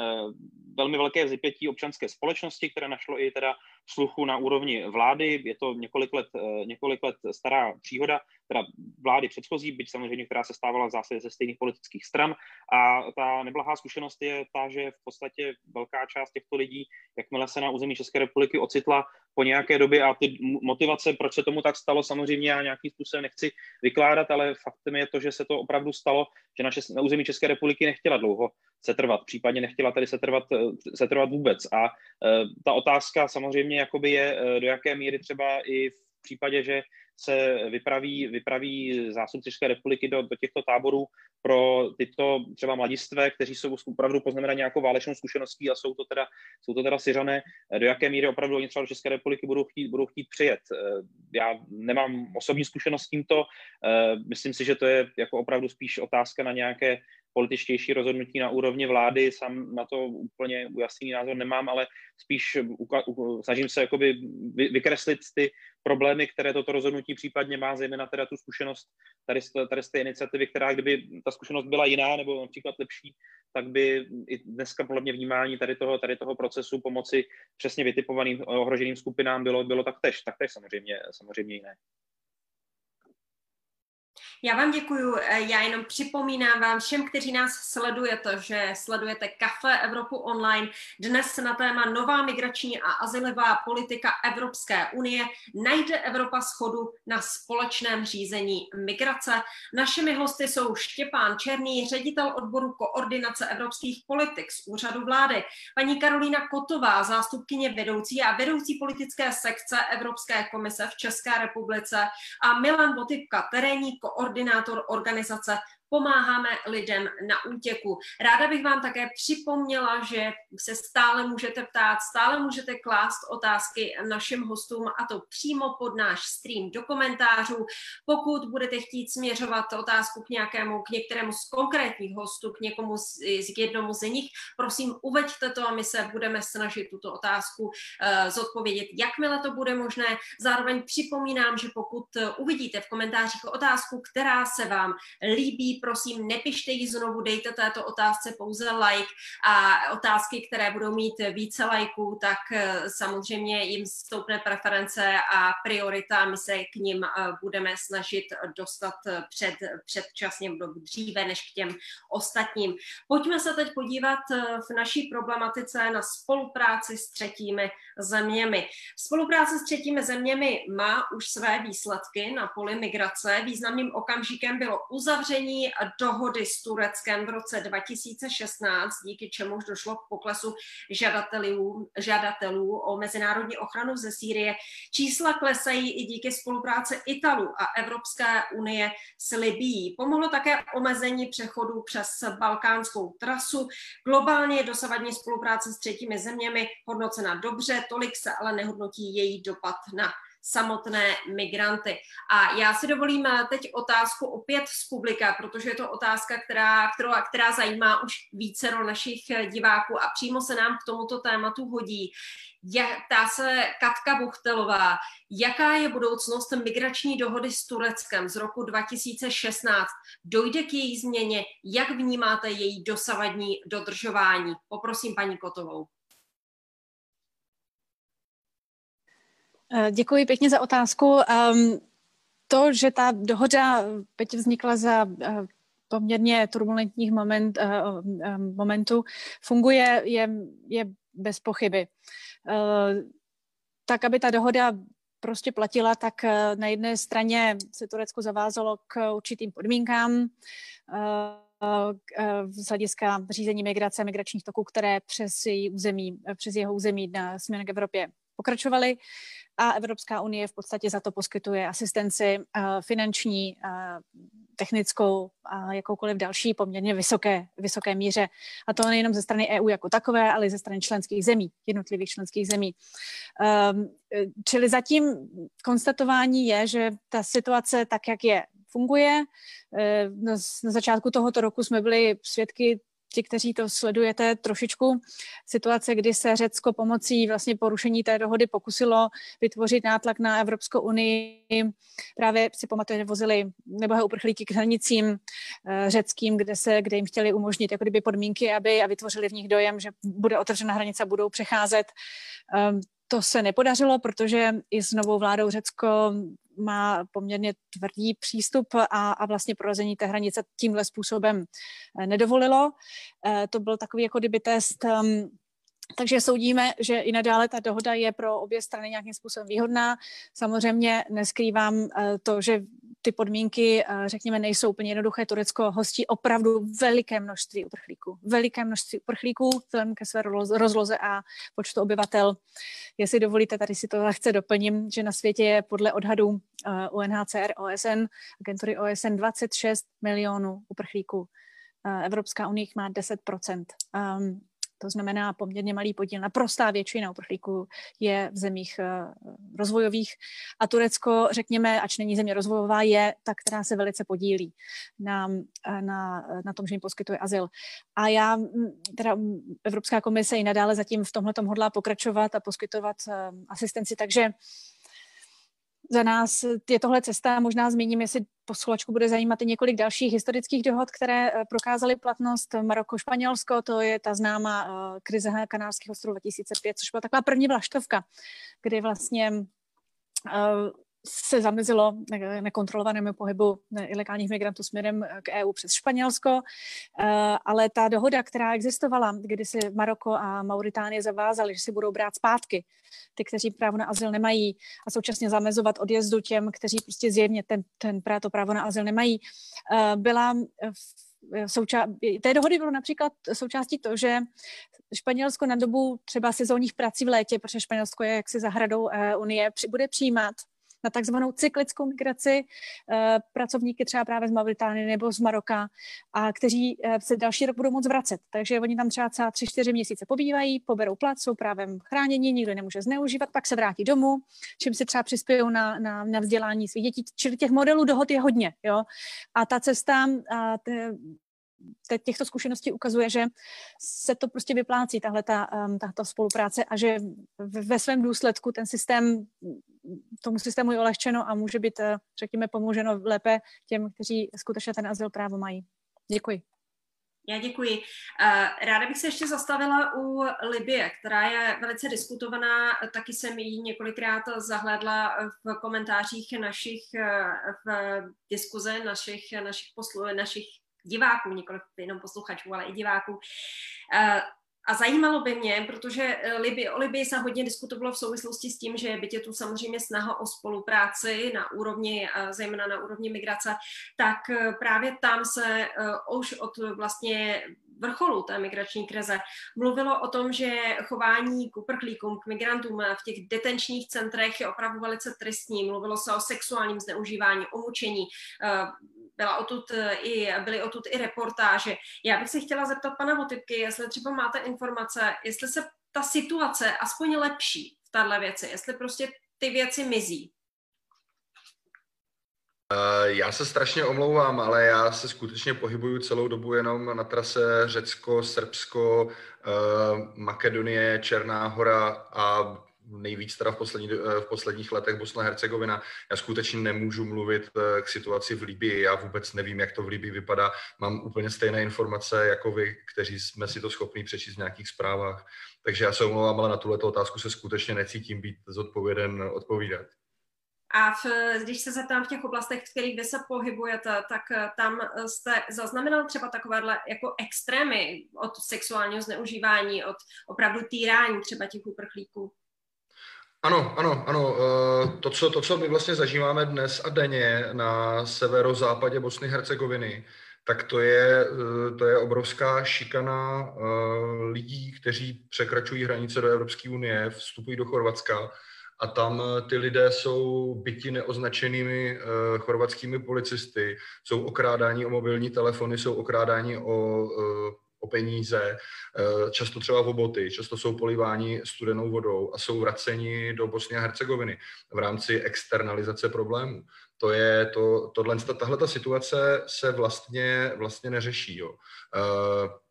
velmi velké vzipětí občanské společnosti, které našlo i teda sluchu na úrovni vlády. Je to několik let, několik let stará příhoda teda vlády předchozí, byť samozřejmě, která se stávala v zásadě ze stejných politických stran. A ta neblahá zkušenost je ta, že v podstatě velká část těchto lidí, jakmile se na území České republiky ocitla po nějaké době a ty motivace, proč se tomu tak stalo, samozřejmě já nějakým způsobem nechci vykládat, ale faktem je to, že se to opravdu stalo, že na, na území České republiky nechtěla dlouho setrvat, případně nechtěla tady setrvat, setrvat vůbec. A e, ta otázka samozřejmě jakoby je, e, do jaké míry třeba i v případě, že se vypraví, vypraví zástupci České republiky do, do těchto táborů pro tyto třeba mladistvé, kteří jsou opravdu poznamenaní nějakou válečnou zkušeností a jsou to teda, jsou to teda Syřané, do jaké míry opravdu oni třeba do České republiky budou chtít, budou chtít přijet. Já nemám osobní zkušenost s tímto, myslím si, že to je jako opravdu spíš otázka na nějaké političtější rozhodnutí na úrovni vlády. Sám na to úplně ujasněný názor nemám, ale spíš snažím se jakoby vykreslit ty problémy, které toto rozhodnutí případně má, zejména teda tu zkušenost tady z, tady z té iniciativy, která kdyby ta zkušenost byla jiná nebo například lepší, tak by i dneska podle mě vnímání tady toho, tady toho procesu pomoci přesně vytipovaným ohroženým skupinám bylo, bylo taktéž, taktéž samozřejmě, samozřejmě jiné. Já vám děkuju. Eh, já jenom připomínám vám všem, kteří nás sledujete, že sledujete Kafe Evropu online. Dnes na téma nová migrační a azylová politika Evropské unie. Najde Evropa schodu na společném řízení migrace. Našimi hosty jsou Štěpán Černý, ředitel odboru koordinace evropských politik z úřadu vlády, paní Karolína Kotová, zástupkyně vedoucí a vedoucí politické sekce Evropské komise v České republice a Milan Botypka, terénní koordinátor koordinátor organizace pomáháme lidem na útěku. Ráda bych vám také připomněla, že se stále můžete ptát, stále můžete klást otázky našim hostům a to přímo pod náš stream do komentářů. Pokud budete chtít směřovat otázku k nějakému, k některému z konkrétních hostů, k někomu z, z jednomu z nich, prosím uveďte to a my se budeme snažit tuto otázku uh, zodpovědět, jakmile to bude možné. Zároveň připomínám, že pokud uvidíte v komentářích otázku, která se vám líbí, prosím, nepište ji znovu, dejte této otázce pouze like a otázky, které budou mít více lajků, tak eh, samozřejmě jim stoupne preference a priorita. My se k ním eh, budeme snažit dostat eh, před, předčasně dříve než k těm ostatním. Pojďme se teď podívat v naší problematice na spolupráci s třetími zeměmi. Spolupráce s třetími zeměmi má už své výsledky na poli migrace. Významným okamžikem bylo uzavření dohody s Tureckem v roce 2016, díky čemuž došlo k poklesu žadatelů, žadatelů o mezinárodní ochranu ze Sýrie. Čísla klesají i díky spolupráci Italů a Evropské unie s Libií. Pomohlo také omezení přechodu přes balkánskou trasu. Globálně je dosavadní spolupráce s třetími zeměmi hodnocena dobře, tolik se ale nehodnotí její dopad na samotné migranty. A já si dovolím eh, teď otázku opět z publika, protože je to otázka, která, kterou, která zajímá už vícero našich eh, diváků a přímo se nám k tomuto tématu hodí. Ptá se Katka Buchtelová, jaká je budoucnost migrační dohody s Tureckem z roku 2016? Dojde k její změně? Jak vnímáte její dosavadní dodržování? Poprosím paní Kotovou. Děkuji pěkně za otázku. Um, to, že ta dohoda teď vznikla za uh, poměrně turbulentních moment, uh, um, momentů, funguje, je, je bez pochyby. Tak, aby ta dohoda prostě platila, tak na jedné straně se Turecko zavázalo k určitým podmínkám z hlediska řízení migrace, migračních toků, které přes, její území, přes jeho území na směr k Evropě pokračovaly a Evropská unie v podstatě za to poskytuje asistenci eh, finanční, eh, technickou a jakoukoliv další poměrně vysoké, vysoké míře. A to nejenom ze strany EU jako takové, ale i ze strany členských zemí, jednotlivých členských zemí. Um, čili zatím konstatování je, že ta situace tak, jak je, funguje. Na začátku tohoto roku jsme byli svědky ti, kteří to sledujete trošičku, situace, kdy se Řecko pomocí vlastně porušení té dohody pokusilo vytvořit nátlak na Evropskou unii. Právě si pamatujete, vozili nebohé uprchlíky k hranicím eh, řeckým, kde, se, kde jim chtěli umožnit jako kdyby podmínky, aby a vytvořili v nich dojem, že bude otevřena hranice a budou přecházet. Ehm, to se nepodařilo, protože i s novou vládou Řecko má poměrně tvrdý přístup a, a vlastně prolezení té hranice tímhle způsobem nedovolilo. To byl takový jako kdyby test um, takže soudíme, že i nadále ta dohoda je pro obě strany nějakým způsobem výhodná. Samozřejmě neskrývám to, že ty podmínky, řekněme, nejsou úplně jednoduché. Turecko hostí opravdu veliké množství uprchlíků. Veliké množství uprchlíků vzhledem ke své rozloze a počtu obyvatel. Jestli dovolíte, tady si to lehce doplním, že na světě je podle odhadů UNHCR, OSN, agentury OSN 26 milionů uprchlíků. Evropská unie má 10 to znamená poměrně malý podíl. Naprostá většina uprchlíků je v zemích eh, rozvojových a Turecko, řekněme, ač není země rozvojová, je ta, která se velice podílí na, eh, na, na tom, že jim poskytuje azyl. A já, teda Evropská komise i nadále zatím v tomhle hodlá pokračovat a poskytovat eh, asistenci, takže za nás je tohle cesta. Možná zmíním, jestli posluchačku bude zajímat i několik dalších historických dohod, které eh, prokázaly platnost. Maroko-Španělsko, to je ta známá uh, krize Kanárských ostrovů 2005, což byla taková první vlaštovka, kdy vlastně uh, se zamezilo nekontrolovanému pohybu ilegálních migrantů směrem k EU přes Španělsko, ale ta dohoda, která existovala, kdy si Maroko a Mauritánie zavázali, že si budou brát zpátky ty, kteří právo na azyl nemají a současně zamezovat odjezdu těm, kteří prostě zjevně ten, ten to právo na azyl nemají, byla v souča- té dohody bylo například součástí to, že Španělsko na dobu třeba sezónních prací v létě, protože Španělsko je jaksi zahradou Unie, bude přijímat na takzvanou cyklickou migraci eh, pracovníky třeba právě z Mauritánie nebo z Maroka, a kteří eh, se další rok budou moct vracet. Takže oni tam třeba třeba tři, čtyři měsíce pobývají, poberou plat, jsou právem chráněni, nikdo nemůže zneužívat, pak se vrátí domů, čím si třeba přispějí na, na, na vzdělání svých dětí. Čili těch modelů dohod je hodně. Jo? A ta cesta, a te, těchto zkušeností ukazuje, že se to prostě vyplácí, tahle ta, um, tato spolupráce a že ve svém důsledku ten systém, tomu systému je olehčeno a může být, eh, řekněme, pomoženo lépe těm, kteří skutečně ten azyl právo mají. Děkuji. Já děkuji. Eh, ráda bych se ještě zastavila u Libie, která je velice diskutovaná. Taky jsem ji několikrát zahlédla v komentářích našich, eh, v diskuze našich, našich, poslu, našich diváků, nikoli jenom posluchačů, ale i diváků. Eh, a zajímalo by mě, protože eh, Liby, o Libii se hodně diskutovalo v souvislosti s tím, že byť je tu samozřejmě snaha o spolupráci na úrovni, eh, zejména na úrovni migrace, tak právě tam se už od vlastně vrcholu té migrační krize mluvilo o tom, že chování k uprchlíkům, k migrantům v těch detenčních centrech je opravdu velice tristní. Mluvilo se o sexuálním zneužívání, o mučení, byla odtud e, i, byly odtud i reportáže. Já bych se chtěla zeptat pana Votypky, jestli třeba máte informace, jestli se ta situace aspoň lepší v téhle věci, jestli prostě ty věci mizí. E, já se strašně omlouvám, ale já se skutečně pohybuju celou dobu jenom na trase Řecko, Srbsko, e, Makedonie, Černá hora a nejvíc teda v, poslední, eh, v posledních letech Bosna Hercegovina. Já skutečně nemůžu mluvit eh, k situaci v Libii, já vůbec nevím, jak to v Libii vypadá. Mám úplně stejné informace jako vy, kteří jsme si to schopni přečíst v nějakých zprávách. Takže já se omlouvám, ale na tuhle otázku se skutečně necítím být zodpověden odpovídat. A v, když se zeptám v těch oblastech, v kterých vy se pohybujete, tak eh, tam jste zaznamenal třeba takovéhle jako extrémy od sexuálního zneužívání, od opravdu týrání třeba těch uprchlíků? Ano, ano, ano. Eh, to co, to, co my vlastně zažíváme dnes a denně na severozápadě Bosny Hercegoviny, tak to je, eh, to je obrovská šikana eh, lidí, kteří překračují hranice do Evropské unie, vstupují do Chorvatska a tam ty lidé jsou byti neoznačenými chorvatskými policisty, jsou okrádáni o mobilní telefony, jsou okrádáni o o peníze, eh, často třeba o boty, často jsou poliváni studenou vodou a jsou vraceni do Bosny a Hercegoviny v rámci externalizace problémů. To je to, tohle, tahle ta situace se vlastně, vlastně neřeší. Jo. Eh,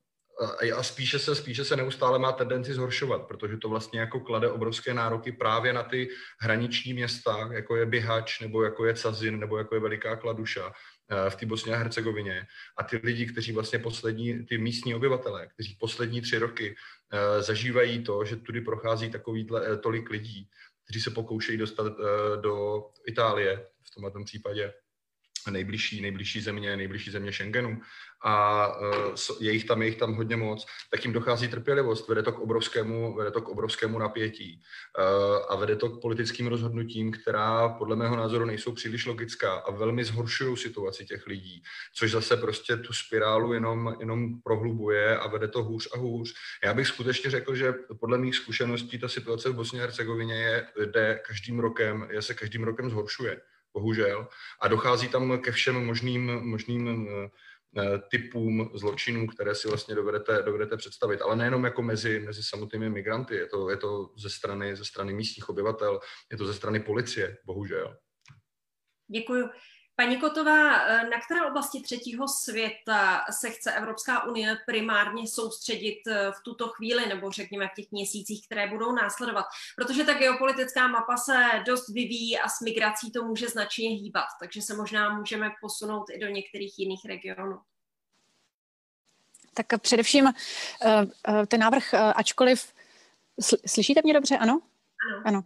a spíše se, spíše se neustále má tendenci zhoršovat, protože to vlastně jako klade obrovské nároky právě na ty hraniční města, jako je Bihač, nebo jako je Cazin, nebo jako je Veliká Kladuša, v té Bosně a Hercegovině. A ty lidi, kteří vlastně poslední, ty místní obyvatele, kteří poslední tři roky uh, zažívají to, že tudy prochází takový uh, tolik lidí, kteří se pokoušejí dostat do Itálie v tomto případě nejbližší, nejbližší země, nejbližší země Schengenu a uh, je jich tam, je jich tam hodně moc, tak jim dochází trpělivost, vede to k obrovskému, vede to k obrovskému napětí uh, a vede to k politickým rozhodnutím, která podle mého názoru nejsou příliš logická a velmi zhoršují situaci těch lidí, což zase prostě tu spirálu jenom, jenom prohlubuje a vede to hůř a hůř. Já bych skutečně řekl, že podle mých zkušeností ta situace v Bosně a Hercegovině je, jde každým rokem, je se každým rokem zhoršuje bohužel. A dochází tam ke všem možným, možným eh, eh, typům zločinů, které si vlastně dovedete, dovedete představit. Ale nejenom jako mezi, mezi samotnými migranty, je to, je to ze, strany, ze strany místních obyvatel, je to ze strany policie, bohužel. Děkuji. Paní Kotová, eh, na které oblasti třetího světa se chce Evropská unie primárně soustředit eh, v tuto chvíli, nebo řekněme v těch měsících, které budou následovat? Protože ta geopolitická mapa se dost vyvíjí a s migrací to může značně hýbat, takže se možná můžeme posunout i do některých jiných regionů. Tak především eh, ten návrh, ačkoliv Slyšíte mě dobře, ano? Ano. ano.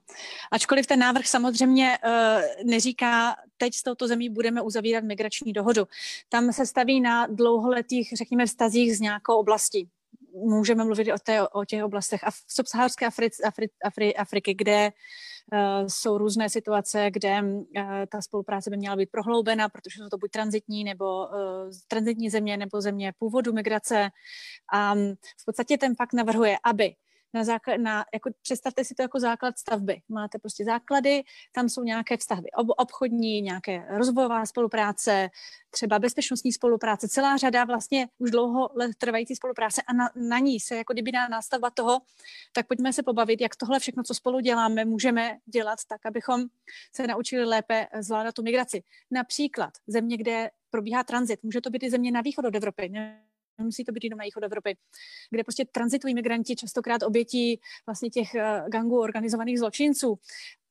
Ačkoliv ten návrh samozřejmě uh, neříká, teď s touto zemí budeme uzavírat migrační dohodu. Tam se staví na dlouholetých, řekněme, vztazích z nějakou oblastí. Můžeme mluvit o, té, o těch oblastech Af- subsaharské Afri- Afri- Afri- Afriky, kde uh, jsou různé situace, kde uh, ta spolupráce by měla být prohloubena, protože jsou to buď transitní nebo uh, transitní země nebo země původu migrace. A um, v podstatě ten fakt navrhuje, aby na základ, na, jako představte si to jako základ stavby. Máte prostě základy, tam jsou nějaké vztahy ob, obchodní, nějaké rozvojová spolupráce, třeba bezpečnostní spolupráce, celá řada vlastně už dlouho let trvající spolupráce a na, na ní se jako kdyby dá nástavba toho, tak pojďme se pobavit, jak tohle všechno, co spolu děláme, můžeme dělat tak, abychom se naučili lépe zvládat tu migraci. Například země, kde probíhá tranzit, může to být i země na východ od Evropy, nemusí to být jenom na východ Evropy, kde prostě transitují migranti častokrát obětí vlastně těch eh, gangů organizovaných zločinců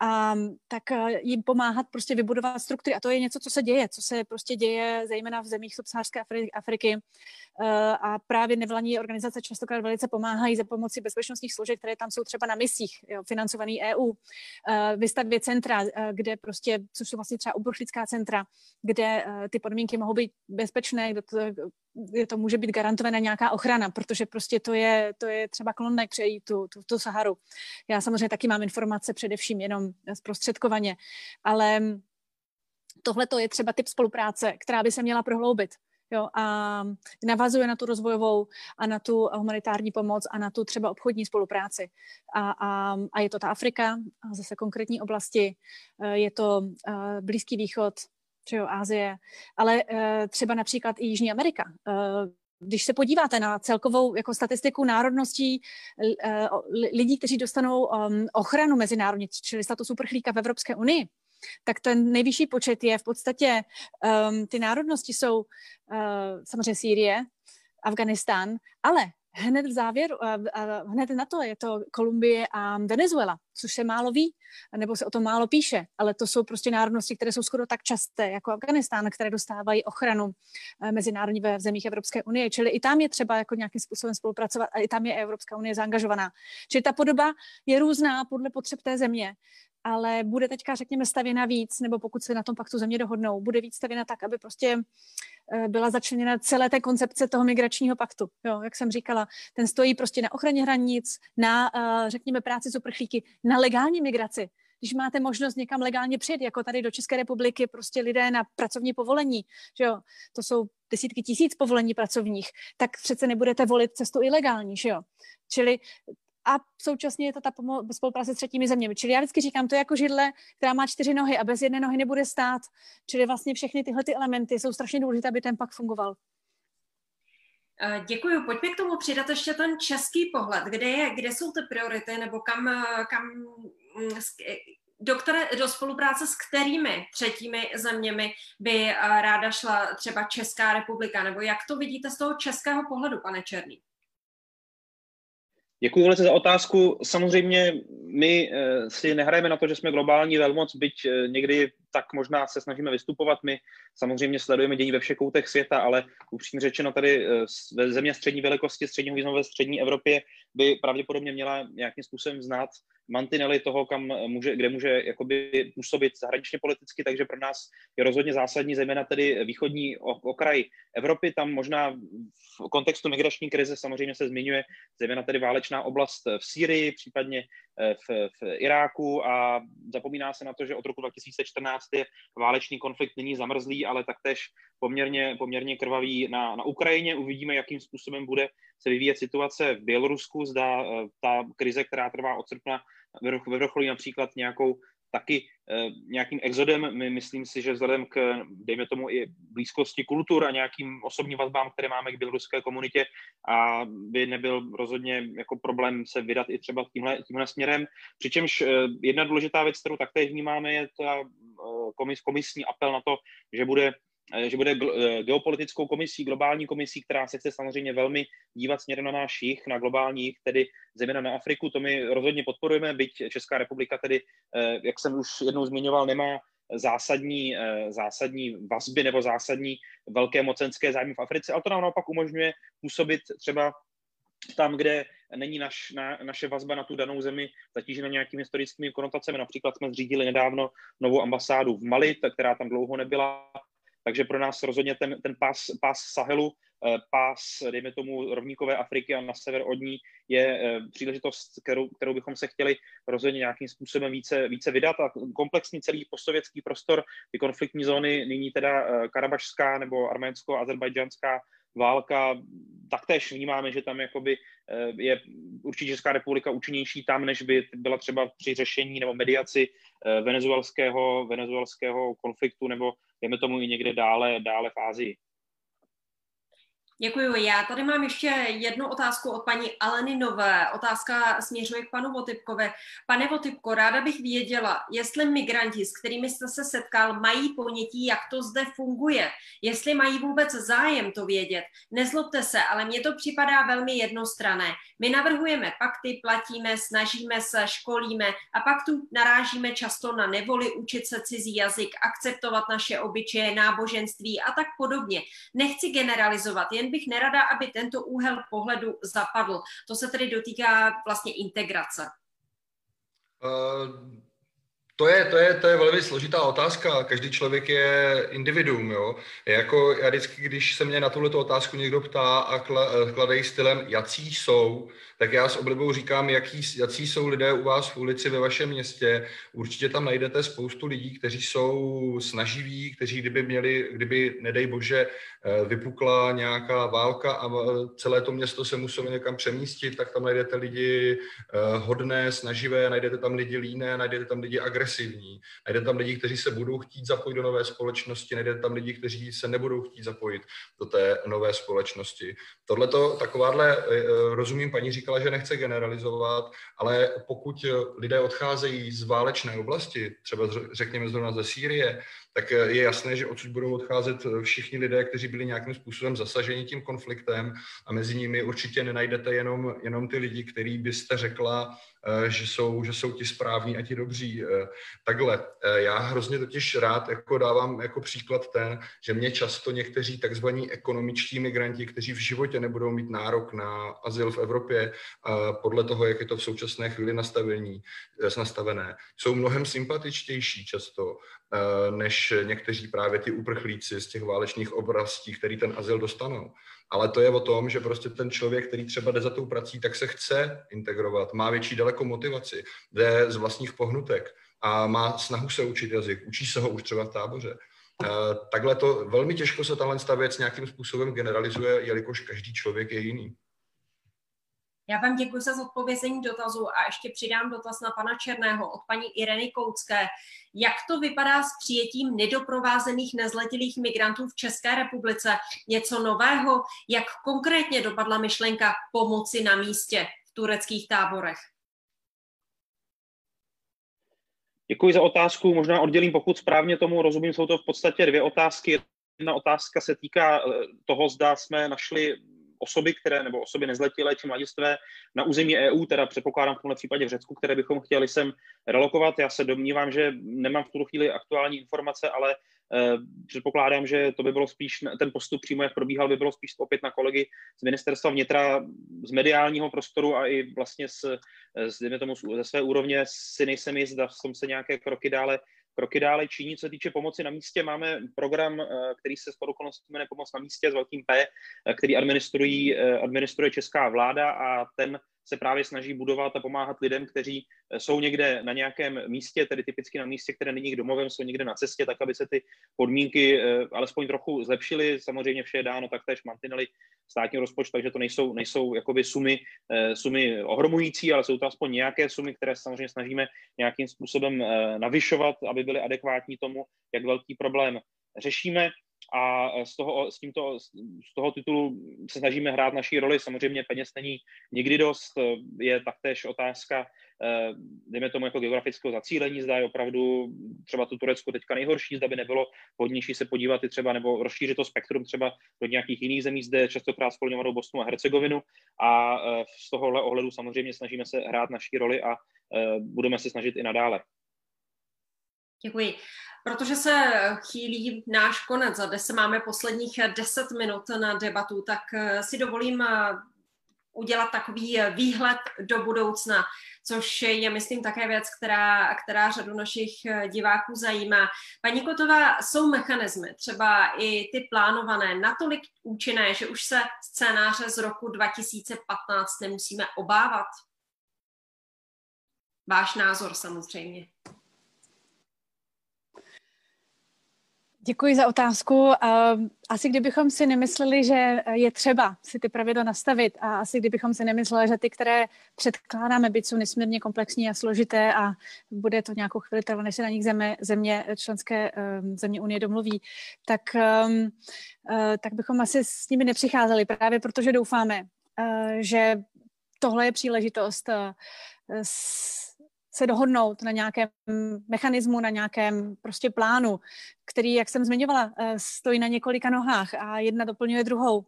a tak eh, jim pomáhat prostě vybudovat struktury. A to je něco, co se děje, co se prostě děje zejména v zemích subsaharské Afriky. Eh, a právě nevládní organizace častokrát velice pomáhají za pomoci bezpečnostních složek, které tam jsou třeba na misích, jo, financovaný EU, vystavě centra, kde prostě, což jsou vlastně třeba uprchlická centra, kde ty podmínky mohou být bezpečné, kde to, může být garantovaná nějaká ochrana, protože prostě to je, to je třeba klonné přejít tu, tu, tu Saharu. Já samozřejmě taky mám informace především jenom zprostředkovaně, ale tohle to je třeba typ spolupráce, která by se měla prohloubit. Jo, a navazuje na tu rozvojovou a na tu humanitární pomoc a na tu třeba obchodní spolupráci. A, a, a je to ta Afrika, zase konkrétní oblasti, je to Blízký východ, jo, Asie, ale uh, třeba například i Jižní Amerika. Uh, když se podíváte na celkovou jako statistiku národností uh, lidí, kteří dostanou um, ochranu mezinárodní, čili status uprchlíka v Evropské unii, tak ten nejvyšší počet je v podstatě, um, ty národnosti jsou samozřejmě Sýrie, Afganistán, ale hned v závěru, hned na to je to Kolumbie a Venezuela, což se málo ví, nebo se o tom málo píše, ale to jsou prostě národnosti, které jsou skoro tak časté jako Afganistán, které dostávají ochranu eh, mezinárodní ve zemích Evropské unie. Čili i tam je třeba jako nějakým způsobem spolupracovat a i tam je Evropská unie zaangažovaná. Čili ta podoba je různá podle potřeb té země ale bude teďka, řekněme, stavěna víc, nebo pokud se na tom paktu země dohodnou, bude víc stavěna tak, aby prostě eh, byla začleněna celé té koncepce toho migračního paktu. Jo, jak jsem říkala, ten stojí prostě na ochraně hranic, na, eh, řekněme, práci s uprchlíky, na legální migraci. Když máte možnost někam legálně přijet, jako tady do České republiky, prostě lidé na pracovní povolení, že jo, to jsou desítky tisíc povolení pracovních, tak přece nebudete volit cestu ilegální, že jo. Čili a současně je to ta pomo- spolupráce s třetími zeměmi. Čili já vždycky říkám, to je jako židle, která má čtyři nohy a bez jedné nohy nebude stát. Čili vlastně všechny tyhle ty elementy jsou strašně důležité, aby ten pak fungoval. Děkuji. Pojďme k tomu přidat ještě ten český pohled. Kde, je, kde jsou ty priority nebo kam, kam mm, do, které, do spolupráce s kterými třetími zeměmi by ráda šla třeba Česká republika? Nebo jak to vidíte z toho českého pohledu, pane Černý? Děkuji velice za otázku. Samozřejmě my eh, si nehrajeme na to, že jsme globální velmoc, byť eh, někdy tak možná se snažíme vystupovat. My samozřejmě sledujeme dění ve všech koutech světa, ale upřímně řečeno tady eh, ve země střední velikosti, středního významu ve střední Evropě by pravděpodobně měla nějakým způsobem znát mantinely toho, kam může, kde může jakoby působit zahraničně politicky, takže pro nás je rozhodně zásadní, zejména tedy východní okraj Evropy. Tam možná v kontextu migrační krize samozřejmě se zmiňuje zejména tedy válečná oblast v Sýrii, případně v, v Iráku a zapomíná se na to, že od roku 2014 je válečný konflikt nyní zamrzlý, ale taktéž poměrně, poměrně krvavý na, na Ukrajině. Uvidíme, jakým způsobem bude se vyvíjet situace v Bělorusku. Zda eh, ta krize, která trvá od srpna, vyvrcholí například nějakou taky eh, nějakým exodem. My myslím si, že vzhledem k, dejme tomu, i blízkosti kultur a nějakým osobním vazbám, které máme k běloruské komunitě, a by nebyl rozhodně jako problém se vydat i třeba tímhle, tímhle směrem. Přičemž eh, jedna důležitá věc, kterou taktéž vnímáme, je ta komis, komisní apel na to, že bude že bude eh, geopolitickou komisí, globální komisí, která se chce samozřejmě velmi dívat směrem na náš jich, na globální jich, tedy zejména na Afriku. To my rozhodně podporujeme, byť Česká republika tedy, eh, jak jsem už jednou zmiňoval, nemá zásadní, eh, zásadní vazby nebo zásadní velké mocenské zájmy v Africe, ale to nám naopak umožňuje působit třeba tam, kde není naš, na, naše vazba na tu danou zemi zatížena nějakými historickými konotacemi. Například jsme zřídili nedávno novou ambasádu v Mali, která tam dlouho nebyla, takže pro nás rozhodně ten, ten pás, pás Sahelu, eh, pás, dejme tomu, rovníkové Afriky a na sever od ní je eh, příležitost, kterou, kterou bychom se chtěli rozhodně nějakým způsobem více, více vydat. A komplexní celý postsovětský prostor, ty konfliktní zóny, nyní teda eh, karabašská nebo arménsko-azerbajdžanská válka, taktéž vnímáme, že tam jakoby je určitě Česká republika účinnější tam, než by byla třeba při řešení nebo mediaci venezuelského, venezuelského konfliktu nebo dejme tomu i někde dále, dále v Ázii. Děkuji. Já tady mám ještě jednu otázku od paní Aleny Nové. Otázka směřuje k panu Votypkovi. Pane Votypko, ráda bych věděla, jestli migranti, s kterými jste se setkal, mají ponětí, jak to zde funguje. Jestli mají vůbec zájem to vědět. Nezlobte se, ale mně to připadá velmi jednostrané. My navrhujeme pakty, platíme, snažíme se, školíme a pak tu narážíme často na nevoli učit se cizí jazyk, akceptovat naše obyčeje, náboženství a tak podobně. Nechci generalizovat, jen bych nerada, aby tento úhel pohledu zapadl. To se tedy dotýká vlastně integrace. Uh... To je, to, je, to je velmi složitá otázka. Každý člověk je individuum. Jo? Je jako já vždycky, když se mě na tuhle otázku někdo ptá a kladej stylem, jací jsou, tak já s oblibou říkám, jaký, jací jsou lidé u vás v ulici ve vašem městě. Určitě tam najdete spoustu lidí, kteří jsou snaživí, kteří kdyby měli, kdyby, nedej bože, eh, vypukla nějaká válka a celé to město se muselo někam přemístit, tak tam najdete lidi eh, hodné, snaživé, najdete tam lidi líné, najdete tam lidi agresivní, najdete tam lidi, kteří se budou chtít zapojit do nové společnosti, najdete tam lidi, kteří se nebudou chtít zapojit do té nové společnosti. Tohle to, takováhle, eh, rozumím, paní říkala, že nechce generalizovat, ale pokud lidé odcházejí z válečné oblasti, třeba řekněme zrovna ze Sýrie, tak je jasné, že odsud budou odcházet všichni lidé, kteří byli nějakým způsobem zasaženi tím konfliktem a mezi nimi určitě nenajdete jenom, jenom ty lidi, který byste řekla, eh, že jsou, že jsou ti správní a ti dobří. Eh, takhle, eh, já hrozně totiž rád jako dávám jako příklad ten, že mě často někteří takzvaní ekonomičtí migranti, kteří v životě nebudou mít nárok na azyl v Evropě, podle toho, jak je to v současné chvíli nastavení, nastavené, jsou mnohem sympatičtější často Eh, než někteří právě ty uprchlíci z těch válečných oblastí, který ten azyl dostanou. Ale to je o tom, že prostě ten člověk, který třeba jde za tou prací, tak se chce integrovat, má větší daleko motivaci, jde z vlastních pohnutek a má snahu se učit jazyk, učí se ho už třeba v táboře. Eh, takhle to velmi těžko se tahle věc nějakým způsobem generalizuje, jelikož každý člověk je jiný. Já vám děkuji za zodpovězení dotazu a ještě přidám dotaz na pana Černého od paní Ireny Koucké. Jak to vypadá s přijetím nedoprovázených nezletilých migrantů v České republice? Něco nového? Jak konkrétně dopadla myšlenka pomoci na místě v tureckých táborech? Děkuji za otázku. Možná oddělím, pokud správně tomu rozumím, jsou to v podstatě dvě otázky. Jedna otázka se týká eh, toho, zda jsme našli osoby, které, nebo osoby nezletilé či mladistvé na území EU, teda předpokládám v tomhle případě v Řecku, které bychom chtěli sem relokovat. Já se domnívám, že nemám v tuto chvíli aktuální informace, ale Předpokládám, že to by bylo spíš, ten postup přímo, jak probíhal, by bylo spíš opět na kolegy z ministerstva vnitra, z mediálního prostoru a i vlastně z, z tomu, ze své úrovně si nejsem jist, zda jsem se nějaké kroky dále kroky dále činí. Co se týče pomoci na místě, máme program, který se s okolností jmenuje Pomoc na místě s velkým P, který administrují, administruje česká vláda a ten se právě snaží budovat a pomáhat lidem, kteří eh, jsou někde na nějakém místě, tedy typicky na místě, které není domovem, jsou někde na cestě, tak aby se ty podmínky eh, alespoň trochu zlepšily. Samozřejmě vše je dáno taktéž mantinely státního rozpočtu, takže to nejsou, nejsou jakoby sumy, eh, sumy ohromující, ale jsou to aspoň nějaké sumy, které samozřejmě snažíme nějakým způsobem navyšovat, aby byly adekvátní tomu, jak velký problém řešíme a z toho, s tímto, z toho titulu se snažíme hrát naší roli. Samozřejmě peněz není nikdy dost, je taktéž otázka, eh, dejme tomu jako geografického zacílení, zda je opravdu třeba tu Turecko teďka nejhorší, zda by nebylo hodnější se podívat i třeba nebo rozšířit to spektrum třeba do nějakých jiných zemí, zde častokrát spolňovanou Bosnu a Hercegovinu a eh, z tohohle ohledu samozřejmě snažíme se hrát naší roli a eh, budeme se snažit i nadále. Děkuji. Protože se chýlí náš konec, za se máme posledních 10 minut na debatu, tak eh, si dovolím eh, udělat takový eh, výhled do budoucna, což je, myslím, také věc, která, která řadu našich diváků zajímá. Paní Kotová, jsou mechanismy, třeba i ty plánované, natolik účinné, že už se scénáře z roku 2015 nemusíme obávat? Váš názor samozřejmě. Děkuji za otázku. Asi kdybychom si nemysleli, že je třeba si ty pravidla nastavit a asi kdybychom si nemysleli, že ty, které předkládáme, byť jsou nesmírně komplexní a složité a bude to nějakou chvíli trvat, než se na nich země, země členské um, země Unie domluví, tak, um, uh, tak bychom asi s nimi nepřicházeli právě protože doufáme, uh, že tohle je příležitost se dohodnout na nějakém mechanismu, na nějakém prostě plánu, který, jak jsem zmiňovala, eh, stojí na několika nohách a jedna doplňuje druhou.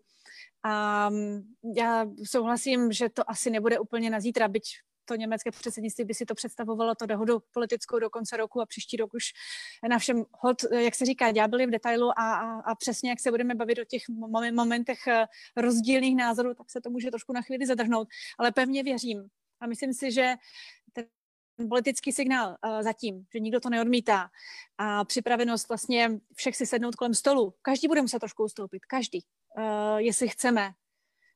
A mm, já souhlasím, že to asi nebude úplně na zítra, byť to německé předsednictví by si to představovalo, to dohodu politickou do konce roku a příští rok už na všem hod, jak se říká, ďábeli v detailu a, a, a přesně jak se budeme bavit o těch momentech eh, rozdílných názorů, tak se to může trošku na chvíli zadrhnout, ale pevně věřím a myslím si, že politický signál uh, zatím, že nikdo to neodmítá a připravenost vlastně všech si sednout kolem stolu. Každý bude muset trošku ustoupit, každý, uh, jestli chceme,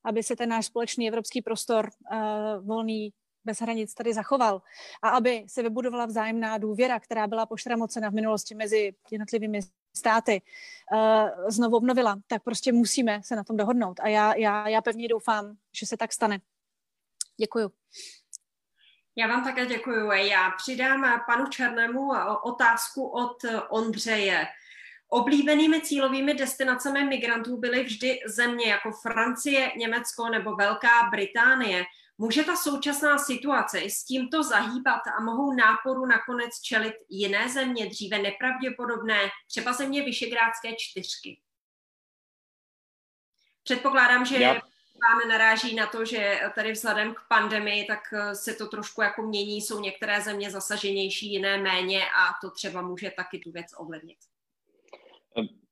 aby se ten náš společný evropský prostor uh, volný bez hranic tady zachoval a aby se vybudovala vzájemná důvěra, která byla pošramocena v minulosti mezi jednotlivými státy, uh, znovu obnovila, tak prostě musíme se na tom dohodnout. A já, já, já pevně doufám, že se tak stane. Děkuju. Já vám také děkuji. Já přidám panu Černému otázku od Ondřeje. Oblíbenými cílovými destinacemi migrantů byly vždy země jako Francie, Německo nebo Velká Británie. Může ta současná situace s tímto zahýbat a mohou náporu nakonec čelit jiné země, dříve nepravděpodobné, třeba země Vyšegrádské čtyřky? Předpokládám, že Já pán naráží na to, že tady vzhledem k pandemii, tak eh, se to trošku jako mění, jsou některé země zasaženější, jiné méně a to třeba může taky tu věc ovlivnit.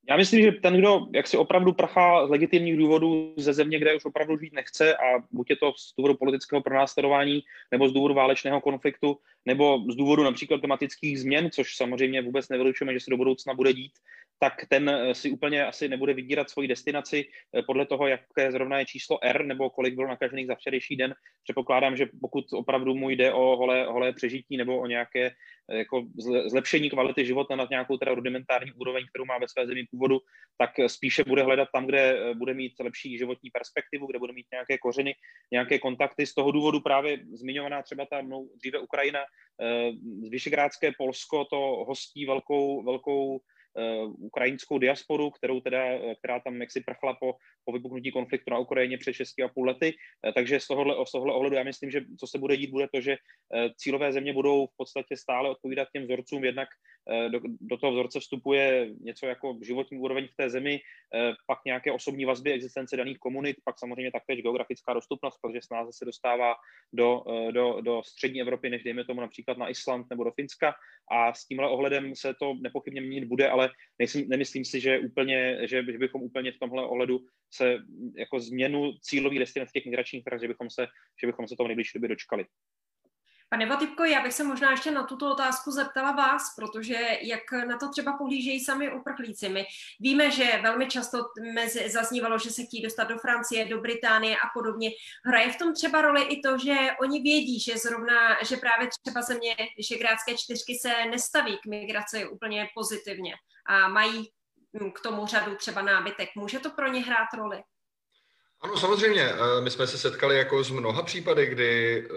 Já myslím, že ten, kdo jak si opravdu prachá z legitimních důvodů ze země, kde už opravdu žít nechce, a buď je to z důvodu politického pronásledování, nebo z důvodu válečného konfliktu, nebo z důvodu například klimatických změn, což samozřejmě vůbec nevylučujeme, že se do budoucna bude dít, tak ten eh, si úplně asi nebude vybírat svoji destinaci eh, podle toho, jaké zrovna je číslo R, nebo kolik bylo nakažených za včerejší den. Předpokládám, že pokud opravdu mu jde o holé, holé přežití nebo o nějaké eh, jako zlepšení kvality života na nějakou teda rudimentární úroveň, kterou má ve své zemi původu, tak spíše bude hledat tam, kde bude mít lepší životní perspektivu, kde bude mít nějaké kořeny, nějaké kontakty. Z toho důvodu právě zmiňovaná třeba ta mnou dříve Ukrajina, z Vyšegrádské Polsko to hostí velkou, velkou ukrajinskou diasporu, kterou teda, eh, která tam jaksi prchla po, po vypuknutí konfliktu na Ukrajině před 6,5 lety. Eh, takže z tohohle, z tohohle ohledu já myslím, že co se bude dít, bude to, že cílové země budou v podstatě stále odpovídat těm vzorcům jednak Eh, do, do toho vzorce vstupuje něco jako životní úroveň v té zemi, eh, pak nějaké osobní vazby, existence daných komunit, pak samozřejmě taktéž geografická dostupnost, protože snáze se dostává do, eh, do, do střední Evropy, než dejme tomu například na Island nebo do Finska a s tímhle ohledem se to nepochybně měnit bude, ale nejsem, nemyslím si, že, úplně, že bychom úplně v tomhle ohledu se jako změnu cílových destinací těch migračních trh, že bychom se, že bychom se toho nejbližší době dočkali. Pane Vatipko, já bych se možná ještě na tuto otázku zeptala vás, protože jak na to třeba pohlížejí sami uprchlíci. My víme, že velmi často mezi, zaznívalo, že se chtějí dostat do Francie, do Británie a podobně. Hraje v tom třeba roli i to, že oni vědí, že zrovna, že právě třeba země Vyšegrádské čtyřky se nestaví k migraci úplně pozitivně a mají k tomu řadu třeba nábytek. Může to pro ně hrát roli? Ano, samozřejmě. Eh, my jsme se setkali jako z mnoha případy, kdy eh,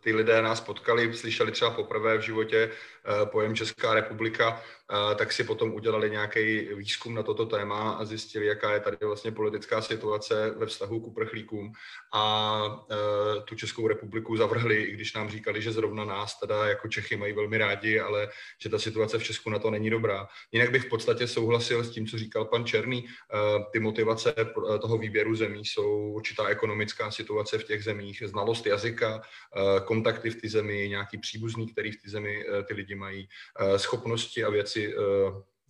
ty lidé nás potkali, slyšeli třeba poprvé v životě eh, pojem Česká republika tak si potom udělali nějaký výzkum na toto téma a zjistili, jaká je tady vlastně politická situace ve vztahu k uprchlíkům a tu Českou republiku zavrhli, i když nám říkali, že zrovna nás teda jako Čechy mají velmi rádi, ale že ta situace v Česku na to není dobrá. Jinak bych v podstatě souhlasil s tím, co říkal pan Černý. Ty motivace toho výběru zemí jsou určitá ekonomická situace v těch zemích, znalost jazyka, e, kontakty v té zemi, nějaký příbuzný, který v té zemi ty lidi mají, schopnosti a věci,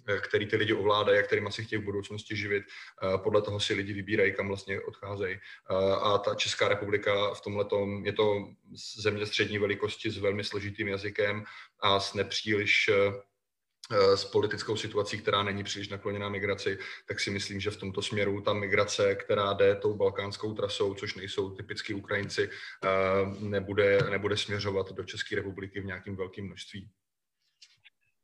eh, který ty lidi ovládají a kterými se chtějí v budoucnosti živit. Eh, podle toho si lidi vybírají, kam vlastně odcházejí. Eh, a ta Česká republika v tomhle je to země střední velikosti s velmi složitým jazykem a s nepříliš s politickou situací, která není příliš nakloněná migraci, tak si myslím, že v tomto směru ta migrace, která jde tou balkánskou trasou, což nejsou typicky Ukrajinci, nebude, nebude směřovat do České republiky v nějakém velkém množství.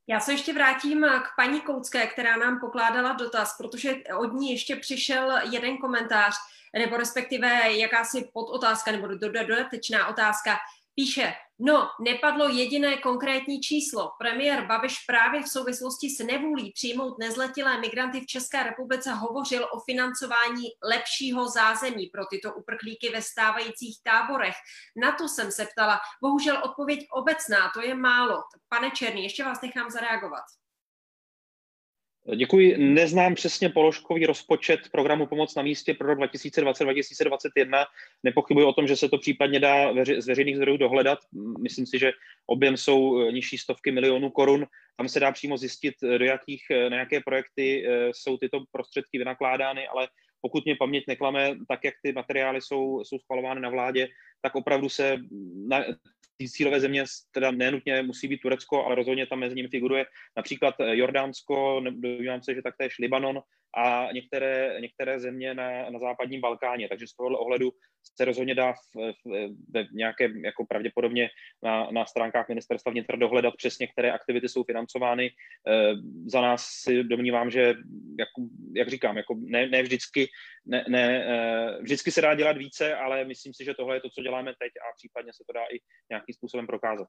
Já se ještě vrátím k paní Koucké, která nám pokládala dotaz, protože od ní ještě přišel jeden komentář, nebo respektive jakási podotázka nebo dodatečná otázka. Píše, no, nepadlo jediné konkrétní číslo. Premiér Babiš právě v souvislosti s nevůlí přijmout nezletilé migranty v České republice hovořil o financování lepšího zázemí pro tyto uprchlíky ve stávajících táborech. Na to jsem se ptala. Bohužel odpověď obecná, to je málo. Pane Černý, ještě vás nechám zareagovat. Děkuji. Neznám přesně položkový rozpočet programu Pomoc na místě pro rok 2020-2021. Nepochybuji o tom, že se to případně dá z veřejných zdrojů dohledat. Myslím si, že objem jsou eh, nižší stovky milionů korun. Tam se dá přímo zjistit, eh, do jakých, eh, na jaké projekty jsou tyto prostředky vynakládány, ale pokud mě paměť neklame, tak jak ty materiály jsou, jsou schvalovány na vládě, tak opravdu se na, cílové země teda nenutně musí být Turecko, ale rozhodně tam mezi nimi figuruje například Jordánsko, dovívám se, že taktéž Libanon a některé, některé země na, na západním Balkáně. Takže z tohohle ohledu se rozhodně dá v, v, v nějaké, jako pravděpodobně na, na stránkách ministerstva vnitra dohledat přesně, které aktivity jsou financovány. E, za nás si domnívám, že, jak, jak říkám, jako ne, ne vždycky, ne, ne, e, vždycky se dá dělat více, ale myslím si, že tohle je to, co děláme teď a případně se to dá i nějakým způsobem prokázat.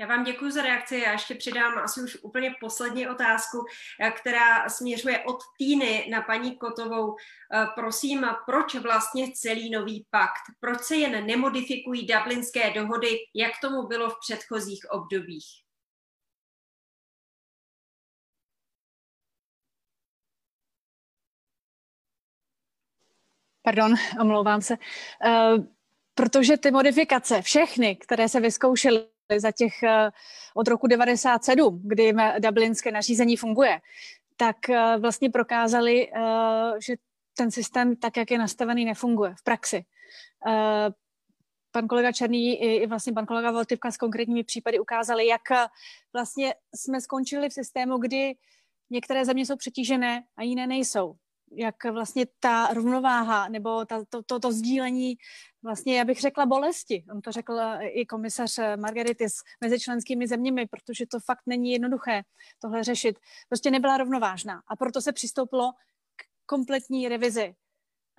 Já vám děkuji za reakci. Já ještě přidám asi už úplně poslední otázku, eh, která směřuje od Týny na paní Kotovou. Eh, prosím, proč vlastně celý nový pakt? Proč se jen nemodifikují dublinské dohody, jak tomu bylo v předchozích obdobích? Pardon, omlouvám se. Uh, protože ty modifikace, všechny, které se vyzkoušely za těch eh, od roku 97, kdy dublinské nařízení funguje, tak eh, vlastně prokázali, eh, že ten systém, tak jak je nastavený, nefunguje v praxi. Pan kolega Černý i vlastně pan kolega Voltivka s konkrétními případy ukázali, jak vlastně jsme skončili v systému, kdy některé země jsou přetížené a jiné nejsou jak vlastně ta rovnováha nebo ta, to, to, to sdílení vlastně, já bych řekla, bolesti. On to řekl i komisař Margaritis mezi členskými zeměmi, protože to fakt není jednoduché tohle řešit. Prostě nebyla rovnovážná a proto se přistoupilo k kompletní revizi.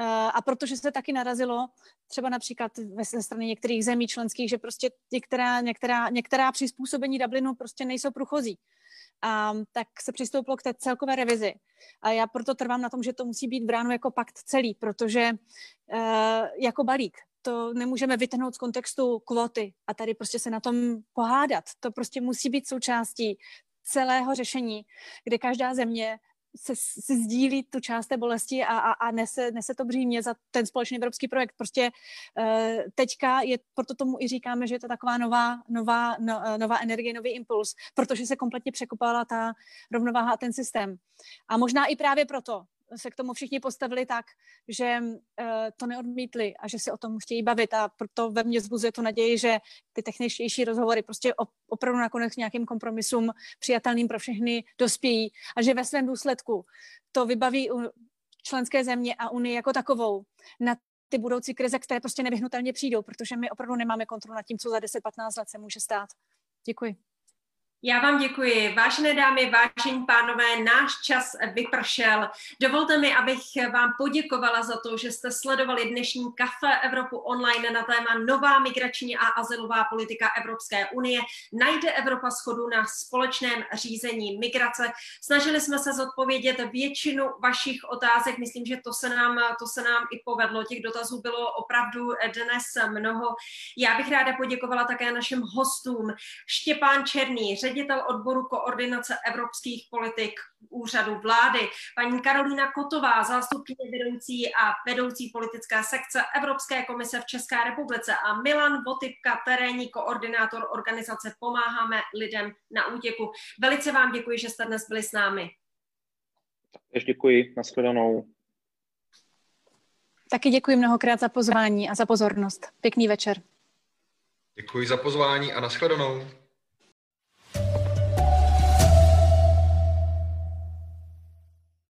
Eh, a protože se taky narazilo třeba například ze strany některých zemí členských, že prostě některá, některá, některá přizpůsobení Dublinu prostě nejsou průchozí a tak se přistoupilo k té celkové revizi. A já proto trvám na tom, že to musí být bráno jako pakt celý, protože uh, jako balík to nemůžeme vytrhnout z kontextu kvóty a tady prostě se na tom pohádat. To prostě musí být součástí celého řešení, kde každá země se, se sdílí tu část té bolesti a, a, a nese, nese to břímě za ten společný evropský projekt. Prostě uh, teďka je, proto tomu i říkáme, že je to taková nová, nová, no, nová energie, nový impuls, protože se kompletně překopala ta rovnováha a ten systém. A možná i právě proto, se k tomu všichni postavili tak, že uh, to neodmítli a že se o tom chtějí bavit a proto ve mně zbuzuje to naději, že ty techničtější rozhovory prostě opravdu nakonec nějakým kompromisům přijatelným pro všechny dospějí a že ve svém důsledku to vybaví členské země a Unii jako takovou na ty budoucí krize, které prostě nevyhnutelně přijdou, protože my opravdu nemáme kontrolu nad tím, co za 10-15 let se může stát. Děkuji. Já vám děkuji. Vážené dámy, vážení pánové, náš čas vypršel. Dovolte mi, abych vám poděkovala za to, že jste sledovali dnešní Kafe Evropu online na téma Nová migrační a azylová politika Evropské unie. Najde Evropa schodu na společném řízení migrace. Snažili jsme se zodpovědět většinu vašich otázek. Myslím, že to se nám, to se nám i povedlo. Těch dotazů bylo opravdu dnes mnoho. Já bych ráda poděkovala také našim hostům. Štěpán Černý, odboru koordinace evropských politik úřadu vlády, paní Karolína Kotová, zástupkyně vedoucí a vedoucí politické sekce Evropské komise v České republice a Milan Votypka, terénní koordinátor organizace Pomáháme lidem na útěku. Velice vám děkuji, že jste dnes byli s námi. Ještě děkuji, nashledanou. Taky děkuji mnohokrát za pozvání a za pozornost. Pěkný večer. Děkuji za pozvání a nashledanou.